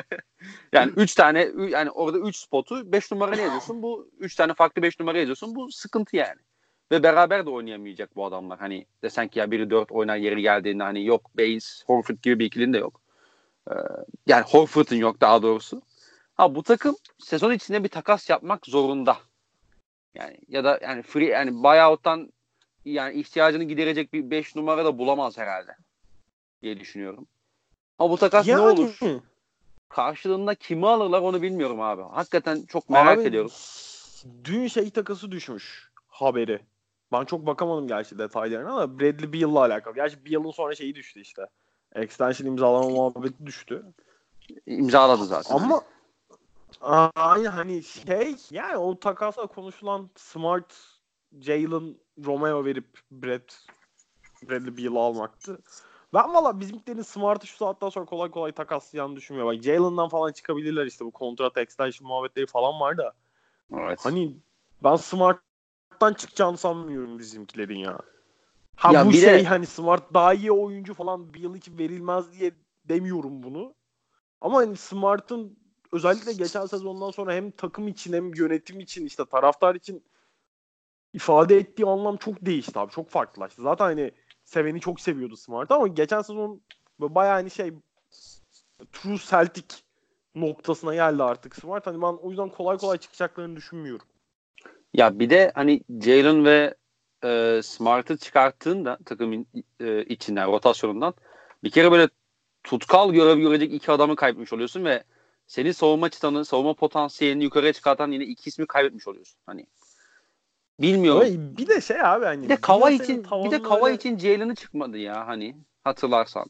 yani 3 tane yani orada 3 spotu 5 numara ne yazıyorsun? Bu 3 tane farklı 5 numara yazıyorsun. Bu sıkıntı yani. Ve beraber de oynayamayacak bu adamlar. Hani desen ki ya biri 4 oynar yeri geldiğinde hani yok Baines, Horford gibi bir ikilin de yok. Ee, yani Horford'un yok daha doğrusu. Ha bu takım sezon içinde bir takas yapmak zorunda. Yani ya da yani free yani buyout'tan yani ihtiyacını giderecek bir 5 numara da bulamaz herhalde diye düşünüyorum. Ama bu takas ne olur? Karşılığında kimi alırlar onu bilmiyorum abi. Hakikaten çok merak Abi, ediyorum. Dün şey takası düşmüş haberi. Ben çok bakamadım gerçi detaylarına ama Bradley Beal'la alakalı. Gerçi Beal'ın sonra şeyi düştü işte. Extension imzalama muhabbeti düştü. İmzaladı zaten. Ama aynı hani şey yani o takasla konuşulan Smart, Jalen, Romeo verip Brad Bradley Beal'ı almaktı. Ben valla bizimkilerin Smart'ı şu saatten sonra kolay kolay takaslayacağını düşünmüyorum. Bak Jalen'dan falan çıkabilirler işte bu kontrat extension muhabbetleri falan var da. evet. Hani ben Smart'tan çıkacağını sanmıyorum bizimkilerin ya. Ha Ya bu bir de- şey hani Smart daha iyi oyuncu falan bir yıl için verilmez diye demiyorum bunu. Ama hani Smart'ın özellikle geçen sezondan sonra hem takım için hem yönetim için işte taraftar için ifade ettiği anlam çok değişti abi. Çok farklılaştı. Zaten hani seveni çok seviyordu Smart ama geçen sezon bayağı hani şey True Celtic noktasına geldi artık Smart. Hani ben o yüzden kolay kolay çıkacaklarını düşünmüyorum. Ya bir de hani Jalen ve e, Smart'ı çıkarttığında takımın e, içinden, rotasyonundan bir kere böyle tutkal görev görecek iki adamı kaybetmiş oluyorsun ve seni savunma çıtanı, savunma potansiyelini yukarıya çıkartan yine iki ismi kaybetmiş oluyorsun. Hani bilmiyorum. Ama bir de şey abi hani bir de Kava için bir de Kava öyle- için Jalen'ı çıkmadı ya hani hatırlarsan.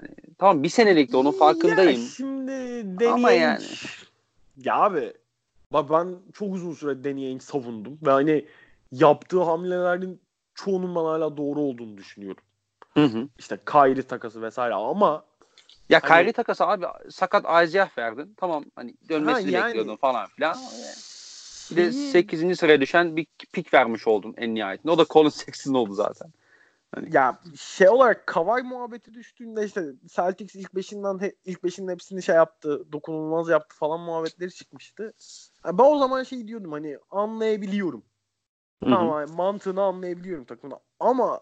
Hani, tamam bir senelikti onun farkındayım. Ya şimdi Ama Danny Ainge- yani. Ya abi bak ben çok uzun süre Ainge savundum ve hani yaptığı hamlelerin çoğunun ben hala doğru olduğunu düşünüyorum. Hı hı. İşte Kyrie takası vesaire ama Ya Hani- Kyrie takası abi sakat Isaiah verdin. Tamam hani dönmesini Ha, yani- bekliyordun falan filan. Bir de şeyi- 8. sıraya düşen bir pik vermiş oldun en nihayetinde. O da Colin Sexton oldu zaten. ya şey olarak Kawhi muhabbeti düştüğünde işte Celtics ilk beşinden he- ilk beşinin hepsini şey yaptı, dokunulmaz yaptı falan muhabbetleri çıkmıştı. Ya ben o zaman şey diyordum hani anlayabiliyorum. Tamam yani mantığını anlayabiliyorum takımda. Ama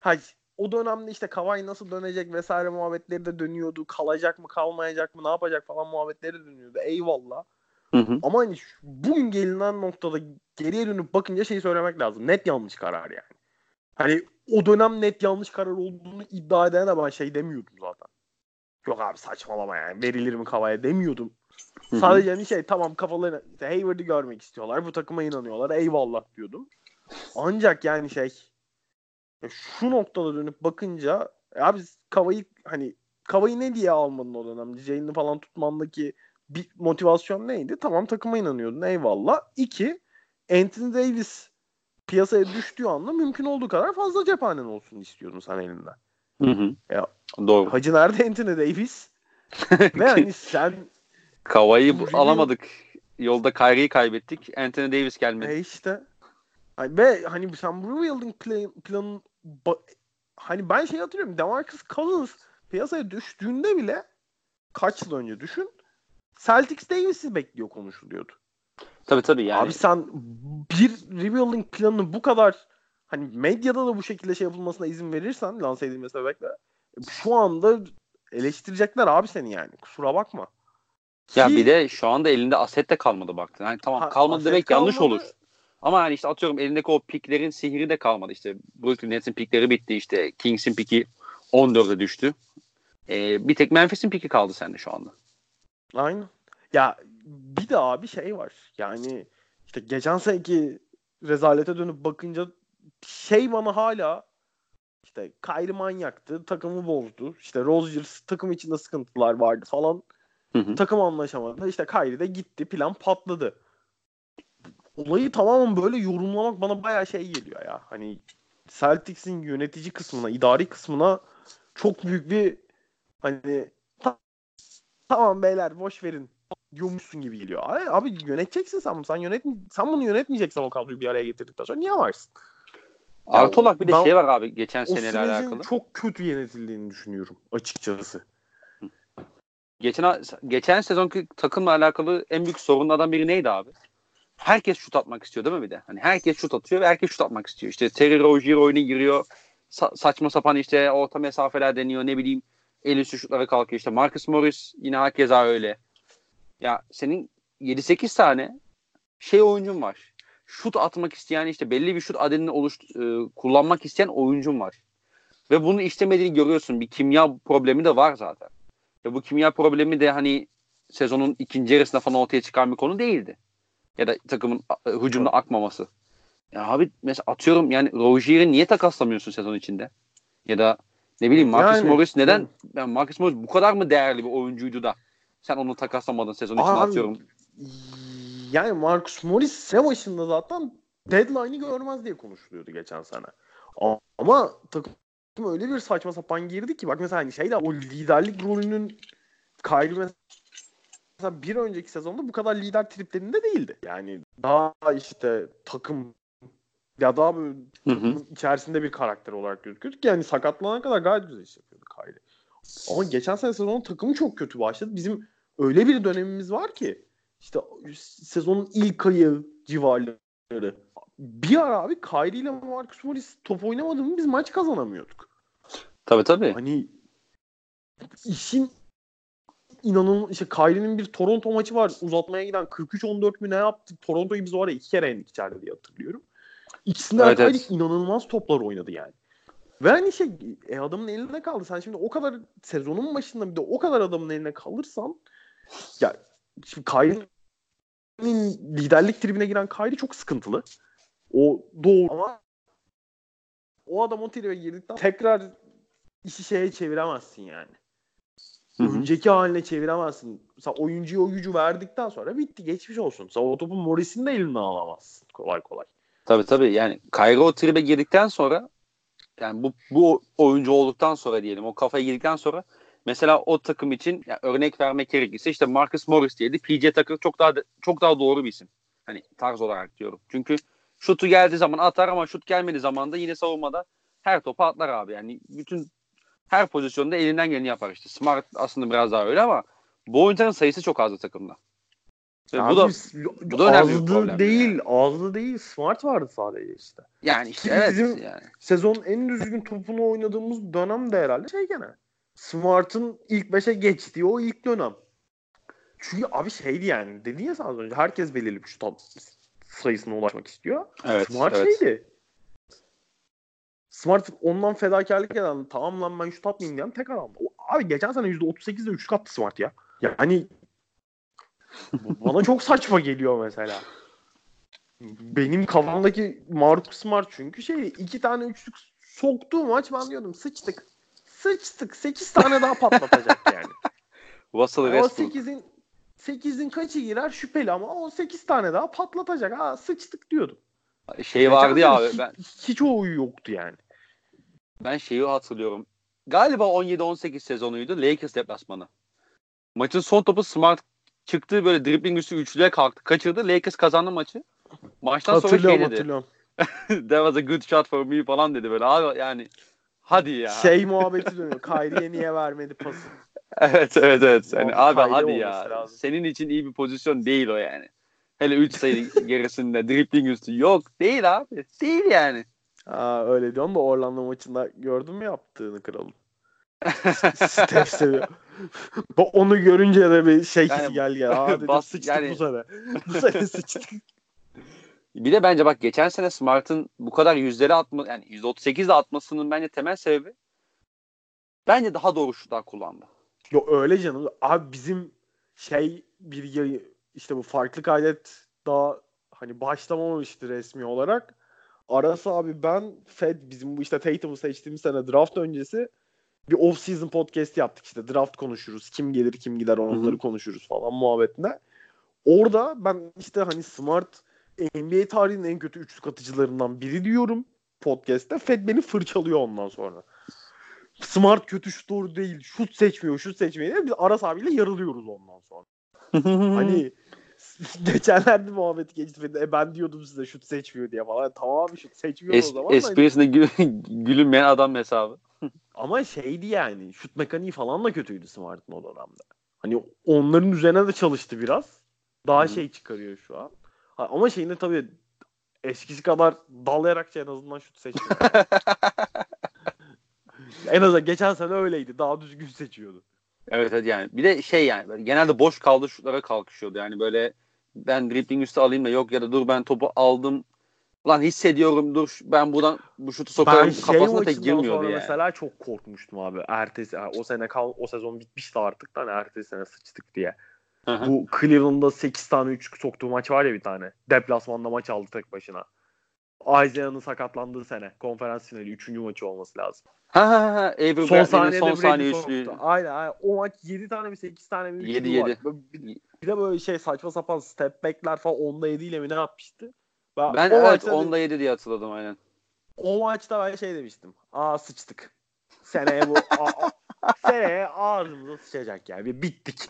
hayır o dönemde işte Kawhi nasıl dönecek vesaire muhabbetleri de dönüyordu. Kalacak mı kalmayacak mı ne yapacak falan muhabbetleri de dönüyordu. Eyvallah. Hı hı. Ama hani şu- bugün gelinen noktada geriye dönüp bakınca şeyi söylemek lazım. Net yanlış karar yani. Hani o dönem net yanlış karar olduğunu iddia edene ben şey demiyordum zaten. Yok abi saçmalama yani. Verilir mi Kavaya demiyordum. Hı hı. Sadece hani şey tamam kafalarına işte Hayward'ı görmek istiyorlar. Bu takıma inanıyorlar. Eyvallah diyordum. Ancak yani şey ya şu noktada dönüp bakınca abi Kavayı hani Kavayı ne diye almadın o dönemde? Jalen'i falan tutmandaki bir motivasyon neydi? Tamam takıma inanıyordun eyvallah. İki Anthony Davis piyasaya düştüğü anda mümkün olduğu kadar fazla cephanen olsun istiyordun sen elinden. Hı hı. Ya. Doğru. Hacı nerede Anthony Davis? Ve hani sen Kavayı bu- alamadık. Yolda Kyrie'yi kaybettik. Anthony Davis gelmedi. E işte. Ve hani sen bu rebuilding plan, planın hani ben şey hatırlıyorum. DeMarcus Cousins piyasaya düştüğünde bile kaç yıl önce düşün. Celtics Davis'i bekliyor konuşuluyordu. Tabii tabii yani. Abi sen bir rebuilding planını bu kadar hani medyada da bu şekilde şey yapılmasına izin verirsen lanse edilmesi sebepler şu anda eleştirecekler abi seni yani. Kusura bakma. ya Ki- bir de şu anda elinde aset de kalmadı baktın. Yani tamam Ha, kalmadı demek yanlış kalmadı. olur. Ama yani işte atıyorum elindeki o piklerin sihri de kalmadı. İşte Brooklyn Nets'in pikleri bitti. İşte Kings'in piki 14'e düştü. Ee, bir tek Memphis'in piki kaldı sende şu anda. Aynen. Ya bir de abi şey var. Yani işte geçen seneki rezalete dönüp bakınca şey bana hala işte Kyrie manyaktı. Takımı bozdu. İşte Rozgers takım içinde sıkıntılar vardı falan. Hı hı. Takım anlaşamadı. İşte Kyrie de gitti. Plan patladı. Olayı tamamen böyle yorumlamak bana bayağı şey geliyor ya. Hani Celtics'in yönetici kısmına, idari kısmına çok büyük bir hani tamam beyler boş verin diyormuşsun gibi geliyor. Abi, abi yöneteceksin sen bunu. Sen, yönet sen bunu yönetmeyeceksen o kadroyu bir araya getirdikten sonra niye varsın? Artı olarak bir de ben- şey var abi geçen seneyle alakalı. çok kötü yönetildiğini düşünüyorum açıkçası. Geçen geçen sezonki takımla alakalı en büyük sorunlardan biri neydi abi? Herkes şut atmak istiyor değil mi bir de? Hani herkes şut atıyor ve herkes şut atmak istiyor. İşte Terry Rozier oyuna giriyor. Sa- saçma sapan işte orta mesafeler deniyor. Ne bileyim el üstü şutlara kalkıyor. İşte Marcus Morris yine hakeza öyle. Ya senin 7-8 tane şey oyuncun var. Şut atmak isteyen işte belli bir şut adedini oluş e, kullanmak isteyen oyuncun var. Ve bunu istemediğini görüyorsun. Bir kimya problemi de var zaten. Ve bu kimya problemi de hani sezonun ikinci yarısında falan ortaya çıkan bir konu değildi. Ya da takımın e, hücumda akmaması. Ya abi mesela atıyorum yani Rozier'i niye takaslamıyorsun sezon içinde? Ya da ne bileyim Marcus Yani- Morris neden? Yani Marcus Morris bu kadar mı değerli bir oyuncuydu da sen onu takaslamadın sezon içinde Abi, atıyorum. Yani Marcus Morris sene başında zaten deadline'ı görmez diye konuşuluyordu geçen sene. Ama takım öyle bir saçma sapan girdi ki bak mesela hani şeyle o liderlik rolünün Kyrie mesela bir önceki sezonda bu kadar lider triplerinde değildi. Yani daha işte takım ya daha böyle Hı hı. takımın içerisinde bir karakter olarak gözüküyordu ki yani sakatlanana kadar gayet güzel iş yapıyordu Kyrie. Ama geçen sene sezonun takımı çok kötü başladı. Bizim öyle bir dönemimiz var ki işte sezonun ilk ayı civarları. Bir ara abi Kyrie ile Marcus Morris top oynamadı mı biz maç kazanamıyorduk. Tabii tabii. Hani işin inanın işte Kyrie'nin bir Toronto maçı var. Uzatmaya giden 43-14 mü ne yaptı? Toronto'yu biz o ara iki kere yendik içeride diye hatırlıyorum. İkisinde Evet, evet. inanılmaz toplar oynadı yani. Ve hani şey e, adamın elinde kaldı. Sen şimdi o kadar sezonun başında bir de o kadar adamın eline kalırsan ya şimdi Kyrie'nin liderlik tribine giren Kyrie çok sıkıntılı. O doğru ama o adam o tribe girdikten tekrar işi şeye çeviremezsin yani. Hı hı. Önceki haline çeviremezsin. Mesela oyuncuya o gücü verdikten sonra bitti. Geçmiş olsun. Sen o topu Morris'in de elinden alamazsın kolay kolay. Tabii tabii yani Kyrie o tribe girdikten sonra yani bu bu oyuncu olduktan sonra diyelim o kafaya girdikten sonra mesela o takım için yani örnek vermek gerekirse işte Marcus Morris diyedi. PJ Tucker çok daha çok daha doğru bir isim. Hani tarz olarak diyorum. Çünkü şutu geldiği zaman atar ama şut gelmediği zaman da yine savunmada her topu atlar abi. Yani bütün her pozisyonda elinden geleni yapar işte. Smart aslında biraz daha öyle ama bu oyuncuların sayısı çok azdı takımda. Ve bu da bu da önemli azdı problem değil, azdı değil. Smart vardı sadece işte. yani işte Ki evet bizim- yani. Sezonun en düzgün topunu oynadığımız dönem de herhalde şey gene. Smart'ın ilk 5'e geçtiği o ilk dönem. Çünkü abi şeydi yani dedin ya sen az önce herkes belirli bir şut sayısına ulaşmak istiyor. Evet, Smart evet. şeydi. Smart ondan fedakarlık eden tamam lan ben şut atmayayım diyen tek adamdı. O- Abi geçen sene %38'de üçlük attı Smart ya. Yani bana çok saçma geliyor mesela. Benim kafamdaki Marcus Smart çünkü şey iki tane üçlük soktuğu maç ben diyordum sıçtık. Sıçtık. 8 tane daha patlatacak yani. Russell o Westbrook. 8'in 8'in kaçı girer şüpheli ama o 8 tane daha patlatacak. Ha sıçtık diyordum. Şey vardı ya Geçen abi sene ben hiç, hiç o yoktu yani. ben şeyi hatırlıyorum. Galiba 17-18 sezonuydu Lakers deplasmanı. Maçın son topu Smart çıktı böyle dribbling üstü üçlüye kalktı. Kaçırdı. Lakers kazandı maçı. Maçtan sonra şey dedi. hatırlıyorum. That was a good shot for me falan dedi böyle. Abi yani hadi ya. Şey muhabbeti dönüyor. Kyrie'ye niye vermedi pası? Evet evet evet. Yani Abi Kyrie hadi ya. lazım. Senin için iyi bir pozisyon değil o yani. Hele 3 sayı gerisinde dribbling üstü yok. Değil abi. Değil yani. Aa, öyle diyorsun da Orlando maçında gördün mü yaptığını kralım? Steph seviyor. Bu- Onu görünce de bir şey Yani geldi. ya. Aa dedim bas- sıçtık yani- bu sene. Bu sene sıçtık. Bir de bence bak geçen sene Smart'ın bu kadar yüzleri atma yani %38 atmasının bence temel sebebi bence daha doğru şutlar kullandı. Yo öyle canım. Abi bizim şey bir yayı işte bu farklı kaydet daha hani başlamamıştı resmi olarak. Arası abi ben Fed bizim bu işte Tatum'u seçtiğimiz sene draft öncesi bir off season podcast yaptık işte draft konuşuruz. Kim gelir kim gider onları hı. konuşuruz falan muhabbetine. Orada ben işte hani Smart NBA tarihinin en kötü üçlük atıcılarından biri diyorum podcast'te. Fed beni fırçalıyor ondan sonra. Smart kötü şut doğru değil. Şut seçmiyor, şut seçmiyor. Biz Aras abiyle yarılıyoruz ondan sonra. Hani geçenlerde muhabbeti geçti. E ben diyordum size şut seçmiyor diye falan. Tamam şut seçmiyor Es, o zaman. da hani- gülünmeyen adam hesabı. Ama şeydi yani şut mekaniği falan da kötüydü Smart'ın o dönemde. Hani onların üzerine de çalıştı biraz. Daha Hı. şey çıkarıyor şu an. Ha, ama şeyinde tabii eskisi kadar dalayarak en azından şut seçmiyor. en azından geçen sene öyleydi. Daha düzgün seçiyordu. Evet evet yani. Bir de şey yani genelde boş kaldı şutlara kalkışıyordu. Yani böyle ben dribbling üstü alayım da yok ya da dur ben topu aldım. Lan hissediyorum dur ben buradan bu şutu Ben sokarım şey kafasına pek girmiyordu yani. mesela çok korkmuştum abi. Ertesi yani o sene kal o sezon bitmişti artık da hani ertesi sene sıçtık diye. Bu Cleveland'da 8 tane 3 soktuğu maç var ya bir tane. Deplasmanda maç aldı tek başına. Isaiah'ın sakatlandığı sene. Konferans finali 3. maçı olması lazım. Ha ha ha. Avery Son saniyede son saniye soktu. Aynen, aynen. O maç 7 tane mi 8 tane mi üçlüğü Yedi, var. yedi. Böyle Bir, bir de böyle şey saçma sapan step back'ler falan onda 7 ile mi ne yapmıştı? Ben, Ben o evet maçta, onda 7 diye hatırladım aynen. o maçta ben şey demiştim. Aa sıçtık. Seneye bu a- a- seneye ağzımıza sıçacak yani. Bir bittik.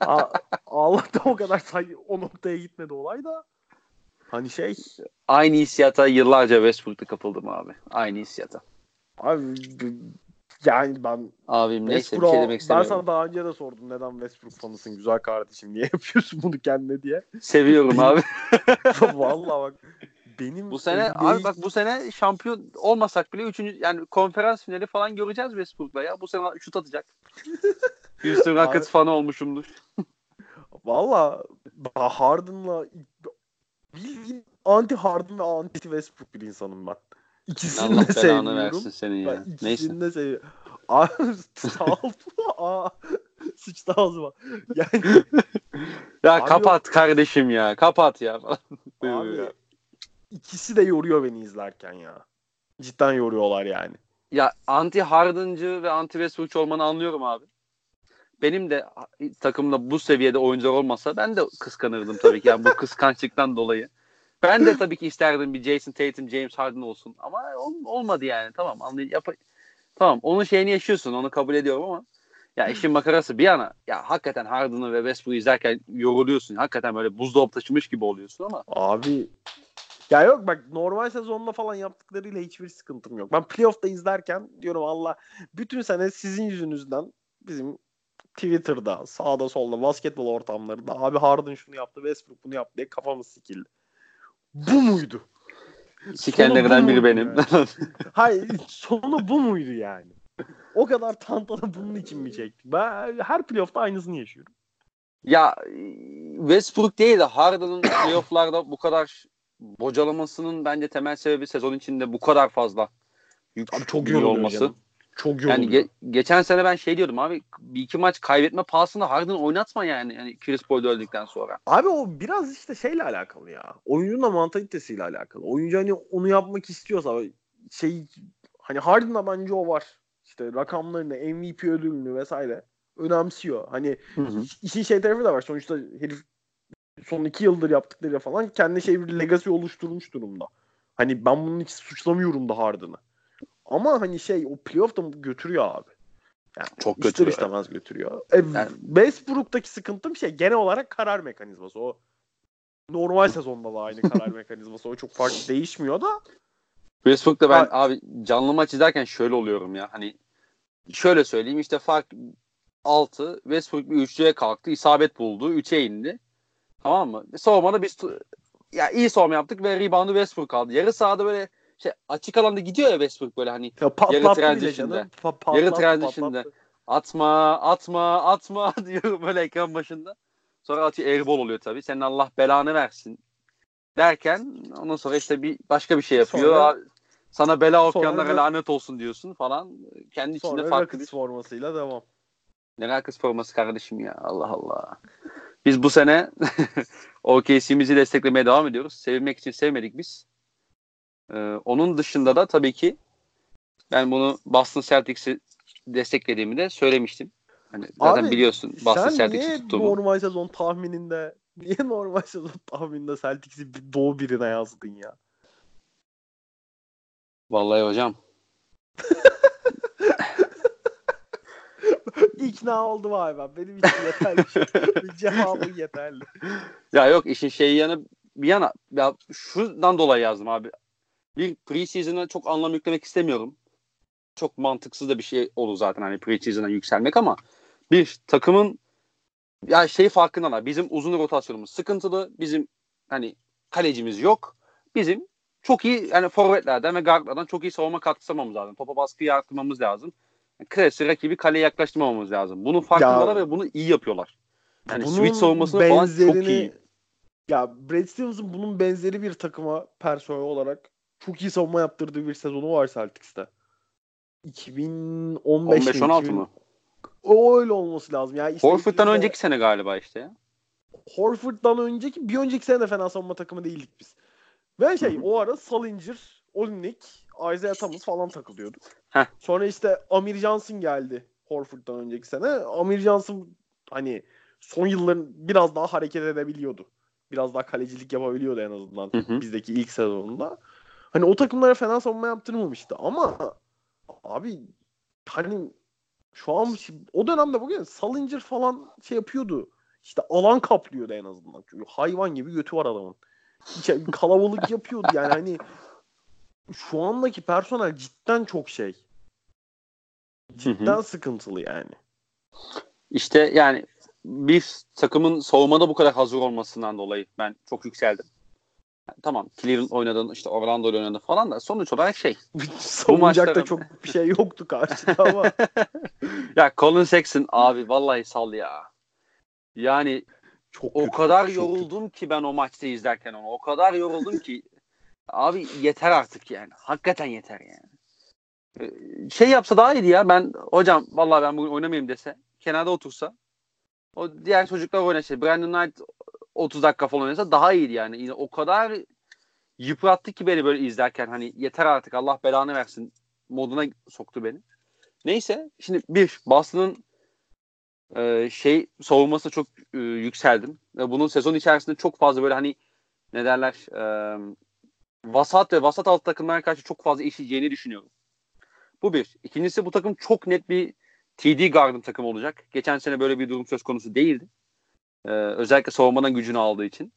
A- Allah'tan o kadar say o noktaya gitmedi olay da. Hani şey Aynı hissiyata yıllarca Westbrook'ta kapıldım abi. Aynı hissiyata. abi yani ben Abim neyse bir Westbrook'a- şey demek ben istemiyorum. sana daha önce de sordum neden Westbrook fanısın güzel kardeşim niye yapıyorsun bunu kendine diye. Seviyorum abi. Vallahi bak benim Bu sene NBA abi bak bu sene şampiyon olmasak bile üçüncü yani konferans finali falan göreceğiz Westbrook'la ya. Bu sene şut atacak. Houston Rockets fanı olmuşumdur. Valla Harden'la bildiğin anti Harden ve anti Westbrook bir insanım ben. İkisini Allah de sevmiyorum. versin senin ya. Ben ikisini Neyse. de seviyorum. Abi sağ sıçtı ağzıma. Yani Ya Abi kapat kardeşim ya. Kapat ya. abi ikisi de yoruyor beni izlerken ya. Cidden yoruyorlar yani. Ya anti Harden'cı ve anti Westbrook'çu olmanı anlıyorum abi. Benim de takımda bu seviyede oyuncular olmasa ben de kıskanırdım tabii ki. Yani bu kıskançlıktan dolayı. Ben de tabii ki isterdim bir Jason Tatum, James Harden olsun. Ama ol- olmadı yani. Tamam anlay yap Tamam onun şeyini yaşıyorsun. Onu kabul ediyorum ama ya işin makarası bir yana ya hakikaten Harden'ı ve Westbrook'u izlerken yoruluyorsun. Hakikaten böyle buzdolabı taşımış gibi oluyorsun ama Abi ya yok bak normal sezonda falan yaptıklarıyla hiçbir sıkıntım yok. Ben playoff'ta izlerken diyorum Allah bütün sene sizin yüzünüzden bizim Twitter'da sağda solda basketbol ortamlarında abi Harden şunu yaptı Westbrook bunu yaptı diye kafamız sikildi. Bu muydu? sikenlerden biri benim. Hayır sonu bu muydu yani? O kadar tantana bunun için mi çektik? Ben her playoff'ta aynısını yaşıyorum. Ya Westbrook değil de Harden'ın playoff'larda bu kadar bocalamasının bence temel sebebi sezon içinde bu kadar fazla yük Abi çok yoruluyor olması. canım. Çok yoruluyor. Yani ge- geçen sene ben şey diyordum abi bir iki maç kaybetme pahasına Harden oynatma yani. yani Chris Paul öldükten sonra. Abi o biraz işte şeyle alakalı ya. Oyuncunun da mantalitesiyle alakalı. Oyuncu hani onu yapmak istiyorsa şey hani Harden'da bence o var. İşte rakamlarını, MVP ödülünü vesaire önemsiyor. Hani işin şey tarafı da var. Sonuçta herif son iki yıldır yaptıkları falan kendi şey bir legacy oluşturmuş durumda. Hani ben bunun hiç suçlamıyorum da Harden'ı. Ama hani şey o playoff'ta götürüyor abi. Yani Çok ister götürüyor. istemez götürüyor. E, Yani- Westbrook'taki sıkıntım şey genel olarak karar mekanizması. O normal sezonda da aynı karar mekanizması. O çok farklı değişmiyor da. Westbrook'ta ben Ha- abi canlı maç izlerken şöyle oluyorum ya. Hani şöyle söyleyeyim işte fark 6 Westbrook bir üçlüye kalktı. isabet buldu. 3'e indi. Tamam mı? Savunmada biz ya iyi savunma yaptık ve reboundu Westbrook aldı. Yarı sahada böyle şey açık alanda gidiyor ya Westbrook böyle hani Ya patlattı bile transition'da. canım. Pa- patlattı, Yarı transition'da. patlattı. atma atma atma diyorum böyle ekran başında. Sonra atıyor airball oluyor tabii. Senin Allah belanı versin derken ondan sonra işte bir başka bir şey yapıyor. Sonra- Sana bela okuyanlara Sonra- lanet olsun diyorsun falan. Kendi içinde Sonra farklı bir formasıyla devam. ne Rockets forması kardeşim ya. Allah Allah. Biz bu sene OKC'mizi desteklemeye devam ediyoruz. Sevilmek için sevmedik biz. Ee, onun dışında da tabii ki ben bunu Boston Celtics'i desteklediğimi de söylemiştim. Hani zaten Abi, biliyorsun Boston Sen Celtics'i niye tuttuğumu. normal sezon tahmininde niye normal sezon tahmininde Celtics'i doğu birine yazdın ya? Vallahi hocam. İkna oldum abi ben. Benim için yeterli. bir cevabın yeterli. Ya yok işin şeyi yanı bir yana ya şundan dolayı yazdım abi. Bir preseason'a çok anlam yüklemek istemiyorum. Çok mantıksız da bir şey olur zaten hani preseason'a yükselmek ama bir takımın ya şey farkındalar. Bizim uzun rotasyonumuz sıkıntılı. Bizim hani kalecimiz yok. Bizim çok iyi yani forvetlerden ve guardlardan çok iyi savunma katkısı almamız lazım. Topa baskıyı arttırmamız lazım. Klasi rakibi kaleye yaklaştırmamamız lazım. Bunun farkındalar ve bunu iyi yapıyorlar. Yani Bunun switch savunmasını falan çok iyi. Ya Brad Stevens'ın bunun benzeri bir takıma personel olarak çok iyi savunma yaptırdığı bir sezonu var Celtics'te. 2015 mi? 15-16 2000 mı? O öyle olması lazım. Ya işte Horford'dan işte- önceki sene galiba işte ya. Horford'dan önceki bir önceki sene de fena savunma takımı değildik biz. Ve şey o ara Salinger, Olinik, Isaiah Thomas falan takılıyordu. Heh. Sonra işte Amir Johnson geldi Horford'dan önceki sene. Amir Johnson hani son yılların biraz daha hareket edebiliyordu. Biraz daha kalecilik yapabiliyordu en azından bizdeki ilk sezonunda. Hani o takımlara fena savunma yaptırmamıştı ama abi hani şu an o dönemde bugün Salinger falan şey yapıyordu. İşte alan kaplıyordu en azından. Çünkü hayvan gibi götü var adamın. Kalabalık yapıyordu yani hani şu andaki personel cidden çok şey. Cidden sıkıntılı yani. İşte yani bir takımın savunmada bu kadar hazır olmasından dolayı ben çok yükseldim. Tamam Cleveland oynadın işte Orlando oynadın falan da sonuç olarak şey. Savunacak da çok bir şey yoktu karşıda ama. ya Colin Sexton abi vallahi sal ya. Yani çok o kötü, kadar çok yoruldum kötü. ki ben o maçta izlerken onu. O kadar yoruldum ki abi yeter artık yani. Hakikaten yeter yani. Ee, şey yapsa daha iyiydi ya. Ben hocam vallahi ben bugün oynamayayım dese. Kenarda otursa. O diğer çocuklar oynasa. Brandon Knight 30 dakika falan oynasa daha iyiydi yani. O kadar yıprattı ki beni böyle izlerken hani yeter artık Allah belanı versin moduna soktu beni. Neyse şimdi bir Boston'ın e, şey savunması çok e, yükseldim. Ve bunun sezon içerisinde çok fazla böyle hani ne derler e, vasat ve vasat alt takımlara karşı çok fazla işleyeceğini düşünüyorum. Bu bir. İkincisi bu takım çok net bir TD Garden takım olacak. Geçen sene böyle bir durum söz konusu değildi. Ee, özellikle savunmadan gücünü aldığı için.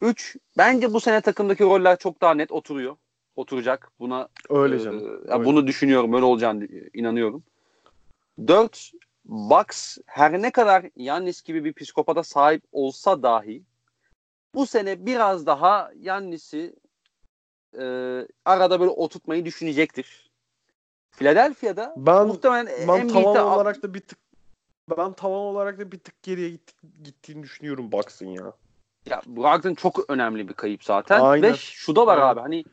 Üç, bence bu sene takımdaki roller çok daha net oturuyor. Oturacak. Buna öyle e, canım. E, öyle. Bunu düşünüyorum. Öyle olacağını inanıyorum. Dört, Bucks her ne kadar Yannis gibi bir psikopata sahip olsa dahi bu sene biraz daha Yannis'i e, arada böyle oturtmayı düşünecektir. Philadelphia'da ben, muhtemelen ben tavan olarak da bir tık ben tavan olarak da bir tık geriye gitti, gittiğini düşünüyorum Bucks'ın ya. Ya Brogdon çok önemli bir kayıp zaten. Aynen. Ve şu da var Aynen. abi hani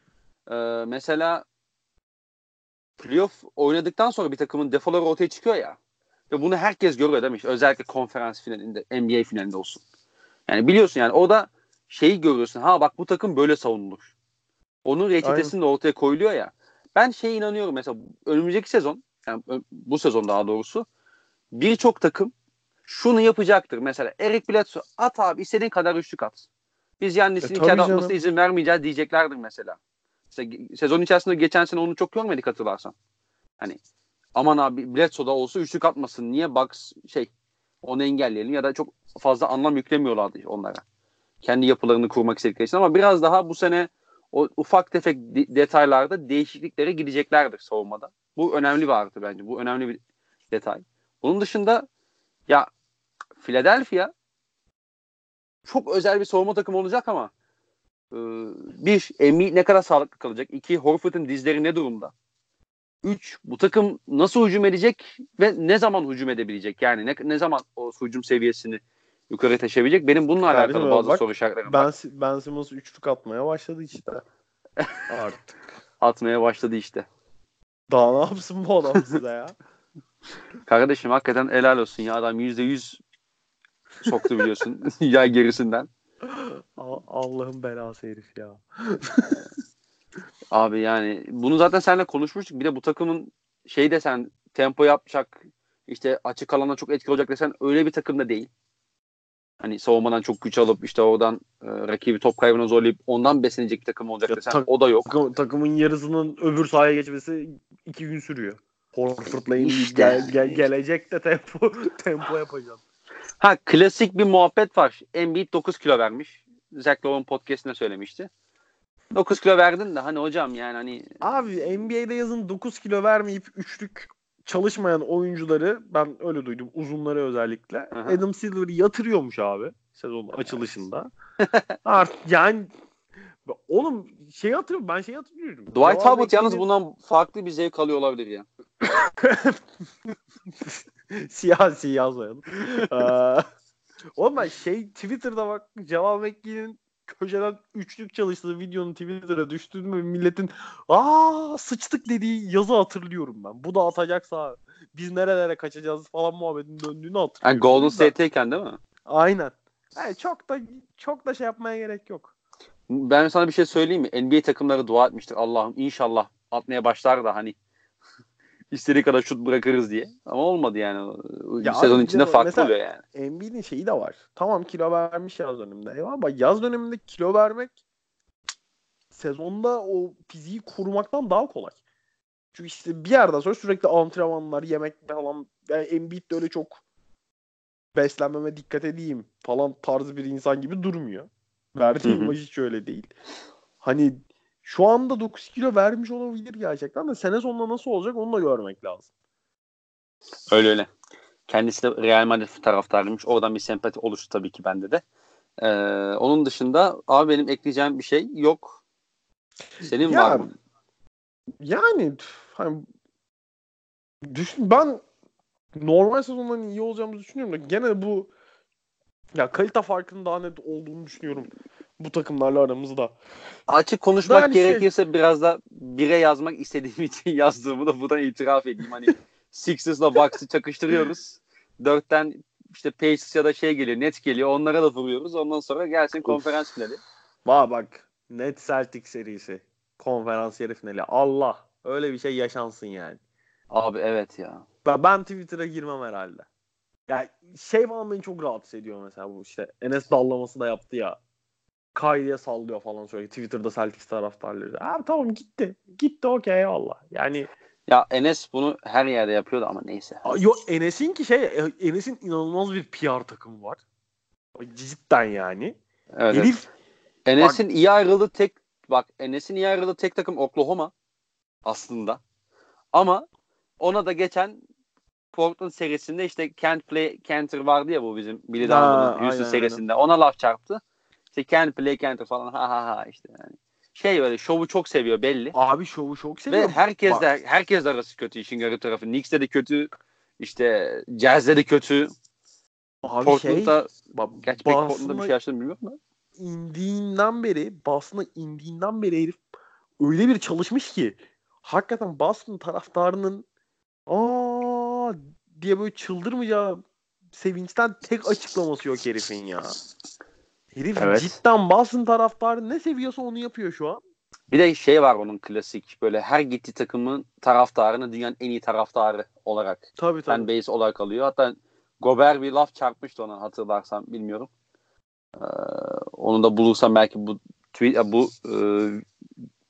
e, mesela playoff oynadıktan sonra bir takımın defoları ortaya çıkıyor ya. Ve bunu herkes görüyor değil mi? Özellikle konferans finalinde, NBA finalinde olsun. Yani biliyorsun yani o da şeyi görüyorsun. Ha bak bu takım böyle savunulur. Onun reçetesini de ortaya koyuluyor ya. Ben şey inanıyorum mesela önümüzdeki sezon yani bu sezon daha doğrusu birçok takım şunu yapacaktır. Mesela Eric Bledsoe at abi istediğin kadar üçlük at. Biz Yannis'in e, iki atmasına izin vermeyeceğiz diyeceklerdir mesela. mesela. Sezon içerisinde geçen sene onu çok görmedik hatırlarsan. Hani aman abi Bledsoe'da olsa üçlük atmasın. Niye Bucks şey onu engelleyelim ya da çok fazla anlam yüklemiyorlardı onlara. Kendi yapılarını kurmak istedikleri için ama biraz daha bu sene o ufak tefek detaylarda değişikliklere gideceklerdir savunmada. Bu önemli bir artı bence. Bu önemli bir detay. Bunun dışında ya Philadelphia çok özel bir savunma takımı olacak ama e, bir, Embiid ne kadar sağlıklı kalacak? İki, Horford'un dizleri ne durumda? Üç, bu takım nasıl hücum edecek ve ne zaman hücum edebilecek? Yani ne, ne zaman o hücum seviyesini yukarı taşıyabilecek? Benim bununla Kardeşim alakalı bazı bak, soru işaretlerim ben, var. Ben Simmons üçlük atmaya başladı işte. Artık. Atmaya başladı işte. Daha ne yapsın bu adam size ya? Kardeşim hakikaten helal olsun ya adam yüzde yüz soktu biliyorsun ya gerisinden. Allah'ın belası herif ya. Abi yani bunu zaten seninle konuşmuştuk. Bir de bu takımın şey desen tempo yapacak işte açık alana çok etkili olacak desen öyle bir takım da değil. Hani savunmadan çok güç alıp işte oradan e, rakibi top kaybına zorlayıp ondan beslenecek bir takım olacak ya desen tak, o da yok. Takım, takımın yarısının öbür sahaya geçmesi iki gün sürüyor. Horford'la işte. gel, gel, gelecek de tempo, tempo yapacağım. Ha klasik bir muhabbet var. Embiid 9 kilo vermiş. Zach Lowe'un podcastinde söylemişti. 9 kilo verdin de hani hocam yani hani Abi NBA'de yazın 9 kilo vermeyip üçlük çalışmayan oyuncuları ben öyle duydum uzunları özellikle. Aha. Adam Silver'ı yatırıyormuş abi sezon açılışında. Artık yani oğlum şey hatırlıyorum ben şey hatırlıyorum. Dwight Howard yalnız bundan farklı bir zevk alıyor olabilir ya. Siyasi yazmayalım. ee, oğlum ben şey Twitter'da bak Cemal Mekki'nin köşeden üçlük çalıştığı videonun Twitter'a düştüğünü milletin aa sıçtık dediği yazı hatırlıyorum ben. Bu da atacaksa biz nerelere kaçacağız falan muhabbetin döndüğünü hatırlıyorum. Yani Golden State'teyken değil mi? Aynen. Yani çok da çok da şey yapmaya gerek yok. Ben sana bir şey söyleyeyim mi? NBA takımları dua etmiştir. Allah'ım inşallah atmaya başlar da hani istediği kadar şut bırakırız diye. Ama olmadı yani. Ya Sezon içinde farklı oluyor yani. Embiid'in şeyi de var. Tamam kilo vermiş yaz döneminde. Eyvallah ama yaz döneminde kilo vermek sezonda o fiziği kurmaktan daha kolay. Çünkü işte bir yerden sonra sürekli antrenmanlar, yemek falan yani Embiid de öyle çok beslenmeme dikkat edeyim falan tarzı bir insan gibi durmuyor. Verdiği imaj hiç öyle değil. Hani şu anda 9 kilo vermiş olabilir gerçekten de sene sonunda nasıl olacak onu da görmek lazım. Öyle öyle. Kendisi de Real Madrid taraftarıymış. Oradan bir sempati oluştu tabii ki bende de. Ee, onun dışında abi benim ekleyeceğim bir şey yok. Senin Ya, var mı? Yani hani düşün, ben normal sezonların iyi olacağımızı düşünüyorum da gene bu ya kalite farkının daha net olduğunu düşünüyorum bu takımlarla aramızda. Açık konuşmak Yani şey- gerekirse biraz da bire yazmak istediğim için yazdığımı da buradan itiraf edeyim. Hani Sixers'la Bucks'ı çakıştırıyoruz. Dörtten işte Pacers ya da şey geliyor, Nets geliyor. Onlara da vuruyoruz. Ondan sonra gelsin konferans finali. Bak bak net Celtic serisi konferans yarı finali Allah öyle bir şey yaşansın yani. Abi evet ya. Ben, ben Twitter'a girmem herhalde. Ya şey falan beni çok rahatsız ediyor mesela bu işte Enes dallaması da yaptı ya. Kyrie'ye sallıyor falan söylüyor. Twitter'da Celtics taraftarları. Abi tamam gitti. Gitti okey eyvallah. Yani Ya Enes bunu her yerde yapıyordu ama neyse. yo Enes'in ki şey Enes'in inanılmaz bir PR takımı var. Cidden yani. Evet, evet. Herif Enes'in iyi ayrıldığı tek bak Enes'in iyi ayrıldığı tek takım Oklahoma aslında. Ama ona da geçen Portland serisinde işte Can't Play Canter vardı ya bu bizim Billy Donovan'ın Houston aynen, serisinde. Ona laf çarptı. İşte Can't Play Canter falan ha ha ha işte yani. Şey böyle şovu çok seviyor belli. abi şovu çok Ve seviyorum. herkes de herkes de arası kötü işin garip tarafı. Knicks'te de kötü. işte Jazz'de de kötü. abi şey Portland'da bak, gerçi pek Portland'da bir şey yaşadığını bilmiyorum da. indiğinden beri Boston'a indiğinden beri herif öyle bir çalışmış ki hakikaten Boston taraftarının aa diye böyle çıldırmayacağı sevinçten tek açıklaması yok herifin ya. Herif Evet. cidden Boston taraftarı ne seviyorsa onu yapıyor şu an. Bir de şey var onun klasik böyle her gittiği takımın taraftarını dünyanın en iyi taraftarı olarak Tabii fan base olarak alıyor. Hatta Gober bir laf çarpmıştı ona hatırlarsam bilmiyorum. Ee, onu da bulursam belki bu tweet bu e,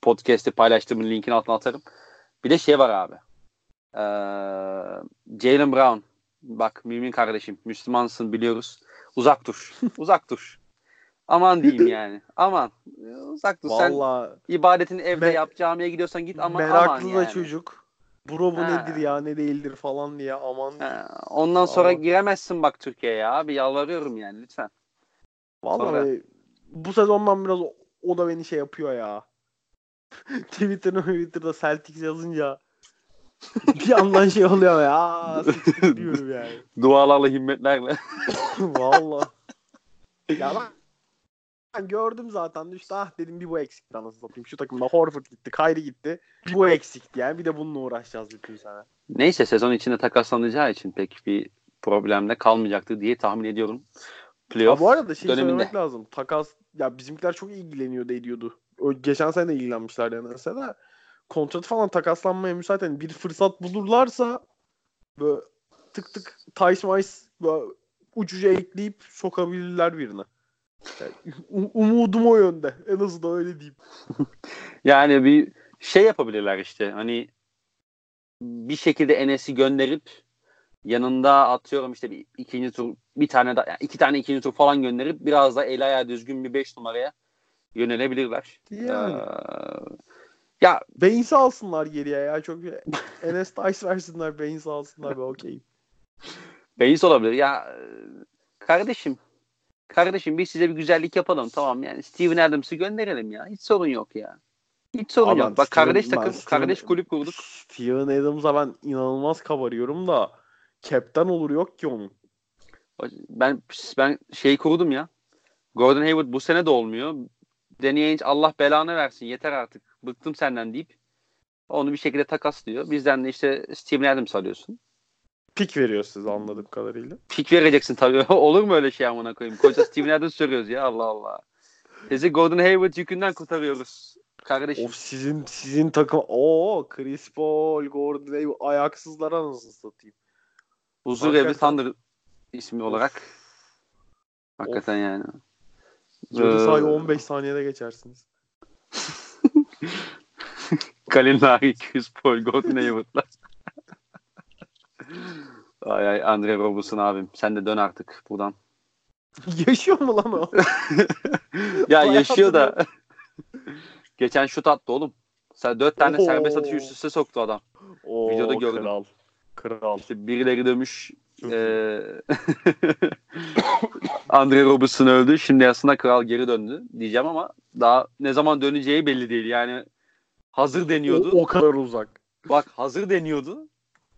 podcast'i paylaştığımın linkini altına atarım. Bir de şey var abi. Ee, Jalen Brown. Bak mümin kardeşim. Müslümansın biliyoruz. Uzak dur. Uzak dur. Aman diyeyim yani. Aman. Uzak dur. Sen Valla ibadetini evde Me- yap, camiye gidiyorsan git ama meraklı aman da yani. çocuk. Bro bu Ha. nedir ya ne değildir falan diye aman. Ha, ondan sonra Ama- giremezsin bak Türkiye'ye abi yalvarıyorum yani lütfen. Vallahi Sonra- bu sezondan biraz o, o da beni şey yapıyor ya. Twitter'da Twitter'da Celtics yazınca bir yandan şey oluyor ya. Aa, diyorum yani. Dualarla himmetlerle. Vallahi. Ya ben, ben gördüm zaten düştü. Ah dedim bir bu eksikti anasını satayım. Şu takımda Horford gitti, Kyrie gitti. Bir bu eksikti yani. Bir de bununla uğraşacağız bütün sene. Neyse sezon içinde takaslanacağı için pek bir problemle kalmayacaktır diye tahmin ediyorum. Ha, Playoff bu arada şey döneminde. söylemek lazım. Takas ya bizimkiler çok ilgileniyordu ediyordu. O, geçen sene ilgilenmişler yani mesela. Kontratı falan takaslanmaya müsait. Yani bir fırsat bulurlarsa böyle tık tık Tice Mice ucuca ekleyip sokabilirler birine. Yani, umudum o yönde. En azından öyle diyeyim. Yani bir şey yapabilirler işte hani bir şekilde Enes'i gönderip yanında atıyorum işte bir ikinci tur bir tane da yani iki tane ikinci tur falan gönderip biraz da el ayağı düzgün bir 5 numaraya yönelebilirler. Yani. Ee, ya Baines'i alsınlar geriye ya. Çok Enes Tice versinler. Baines'i alsınlar. Ben okeyim. Beis olabilir. Ya kardeşim kardeşim biz size bir güzellik yapalım tamam yani Steven Adams'ı gönderelim ya. Hiç sorun yok ya. Hiç sorun Ama yok. Bak Steven- kardeş takım, Steven- kardeş kulüp kurduk. Steven Adams'a ben inanılmaz kabarıyorum da captain olur yok ki onun. Ben ben şey kurdum ya. Gordon Hayward bu sene de olmuyor. Danny Ainge Allah belanı versin yeter artık. Bıktım senden deyip onu bir şekilde takaslıyor. Bizden de işte Steven Adams alıyorsun. Pik veriyor size anladığım kadarıyla. Pik vereceksin tabii. Olur mu öyle şey amına koyayım? Koca Steven Adams soruyoruz ya Allah Allah. Sizi Gordon Hayward yükünden kurtarıyoruz. Kardeşim. Of sizin sizin takım o Chris Paul, Gordon Hayward ayaksızlar anasını satayım. Huzur Evi. Thunder ismi olarak. Hakikaten yani. Jordan Ee, sahayı 15 saniyede geçersiniz. Kalinari, Chris Paul, Gordon Hayward'la. ay ay Andre Robertson abim. Sen de dön artık buradan. Yaşıyor mu lan o? ya Bayağı yaşıyor da. Geçen şut attı oğlum. Sen dört tane serbest Oo. atış üst üste soktu adam. Oo, Videoda gördüm. Kral. Kral. İşte birileri demiş Ee, Andre Robertson öldü. Şimdi aslında kral geri döndü diyeceğim ama daha ne zaman döneceği belli değil. Yani hazır deniyordu. O, o kadar uzak. Bak hazır deniyordu.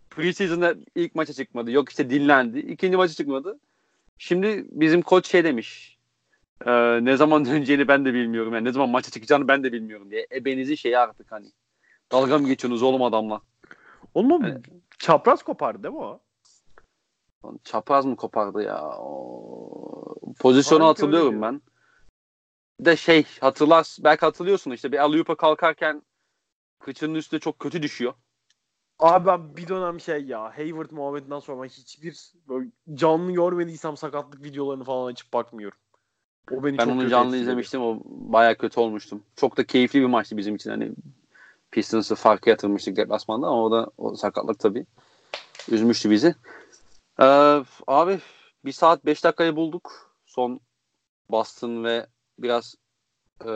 Preseason'da ilk maça çıkmadı. Yok işte dinlendi. İkinci maça çıkmadı. Şimdi bizim koç şey demiş. E, ne zaman döneceğini ben de bilmiyorum. Yani ne zaman maça çıkacağını ben de bilmiyorum diye. Ebenizi şeyi artık hani. Dalga mı geçiyorsunuz oğlum adamla? Onun Evet. çapraz kopardı değil mi o? Çapraz mı kopardı ya? O... Pozisyonu Sanki hatırlıyorum öyle ben. Bir de şey hatırlar belki hatırlıyorsun işte bir alley kalkarken kıçının üstüne çok kötü düşüyor. Abi ben bir dönem şey ya Hayward muhabbetinden sonra ben hiçbir böyle canlı görmediysem sakatlık videolarını falan açıp bakmıyorum. O beni Ben çok onu canlı etkiledi. izlemiştim. O baya kötü olmuştum. Çok da keyifli bir maçtı bizim için. Hani Pistons'ı farkı yatırmıştık deplasmanda ama o da o sakatlık tabii üzmüştü bizi. Ee, abi bir saat 5 dakikayı bulduk. Son Boston ve biraz e,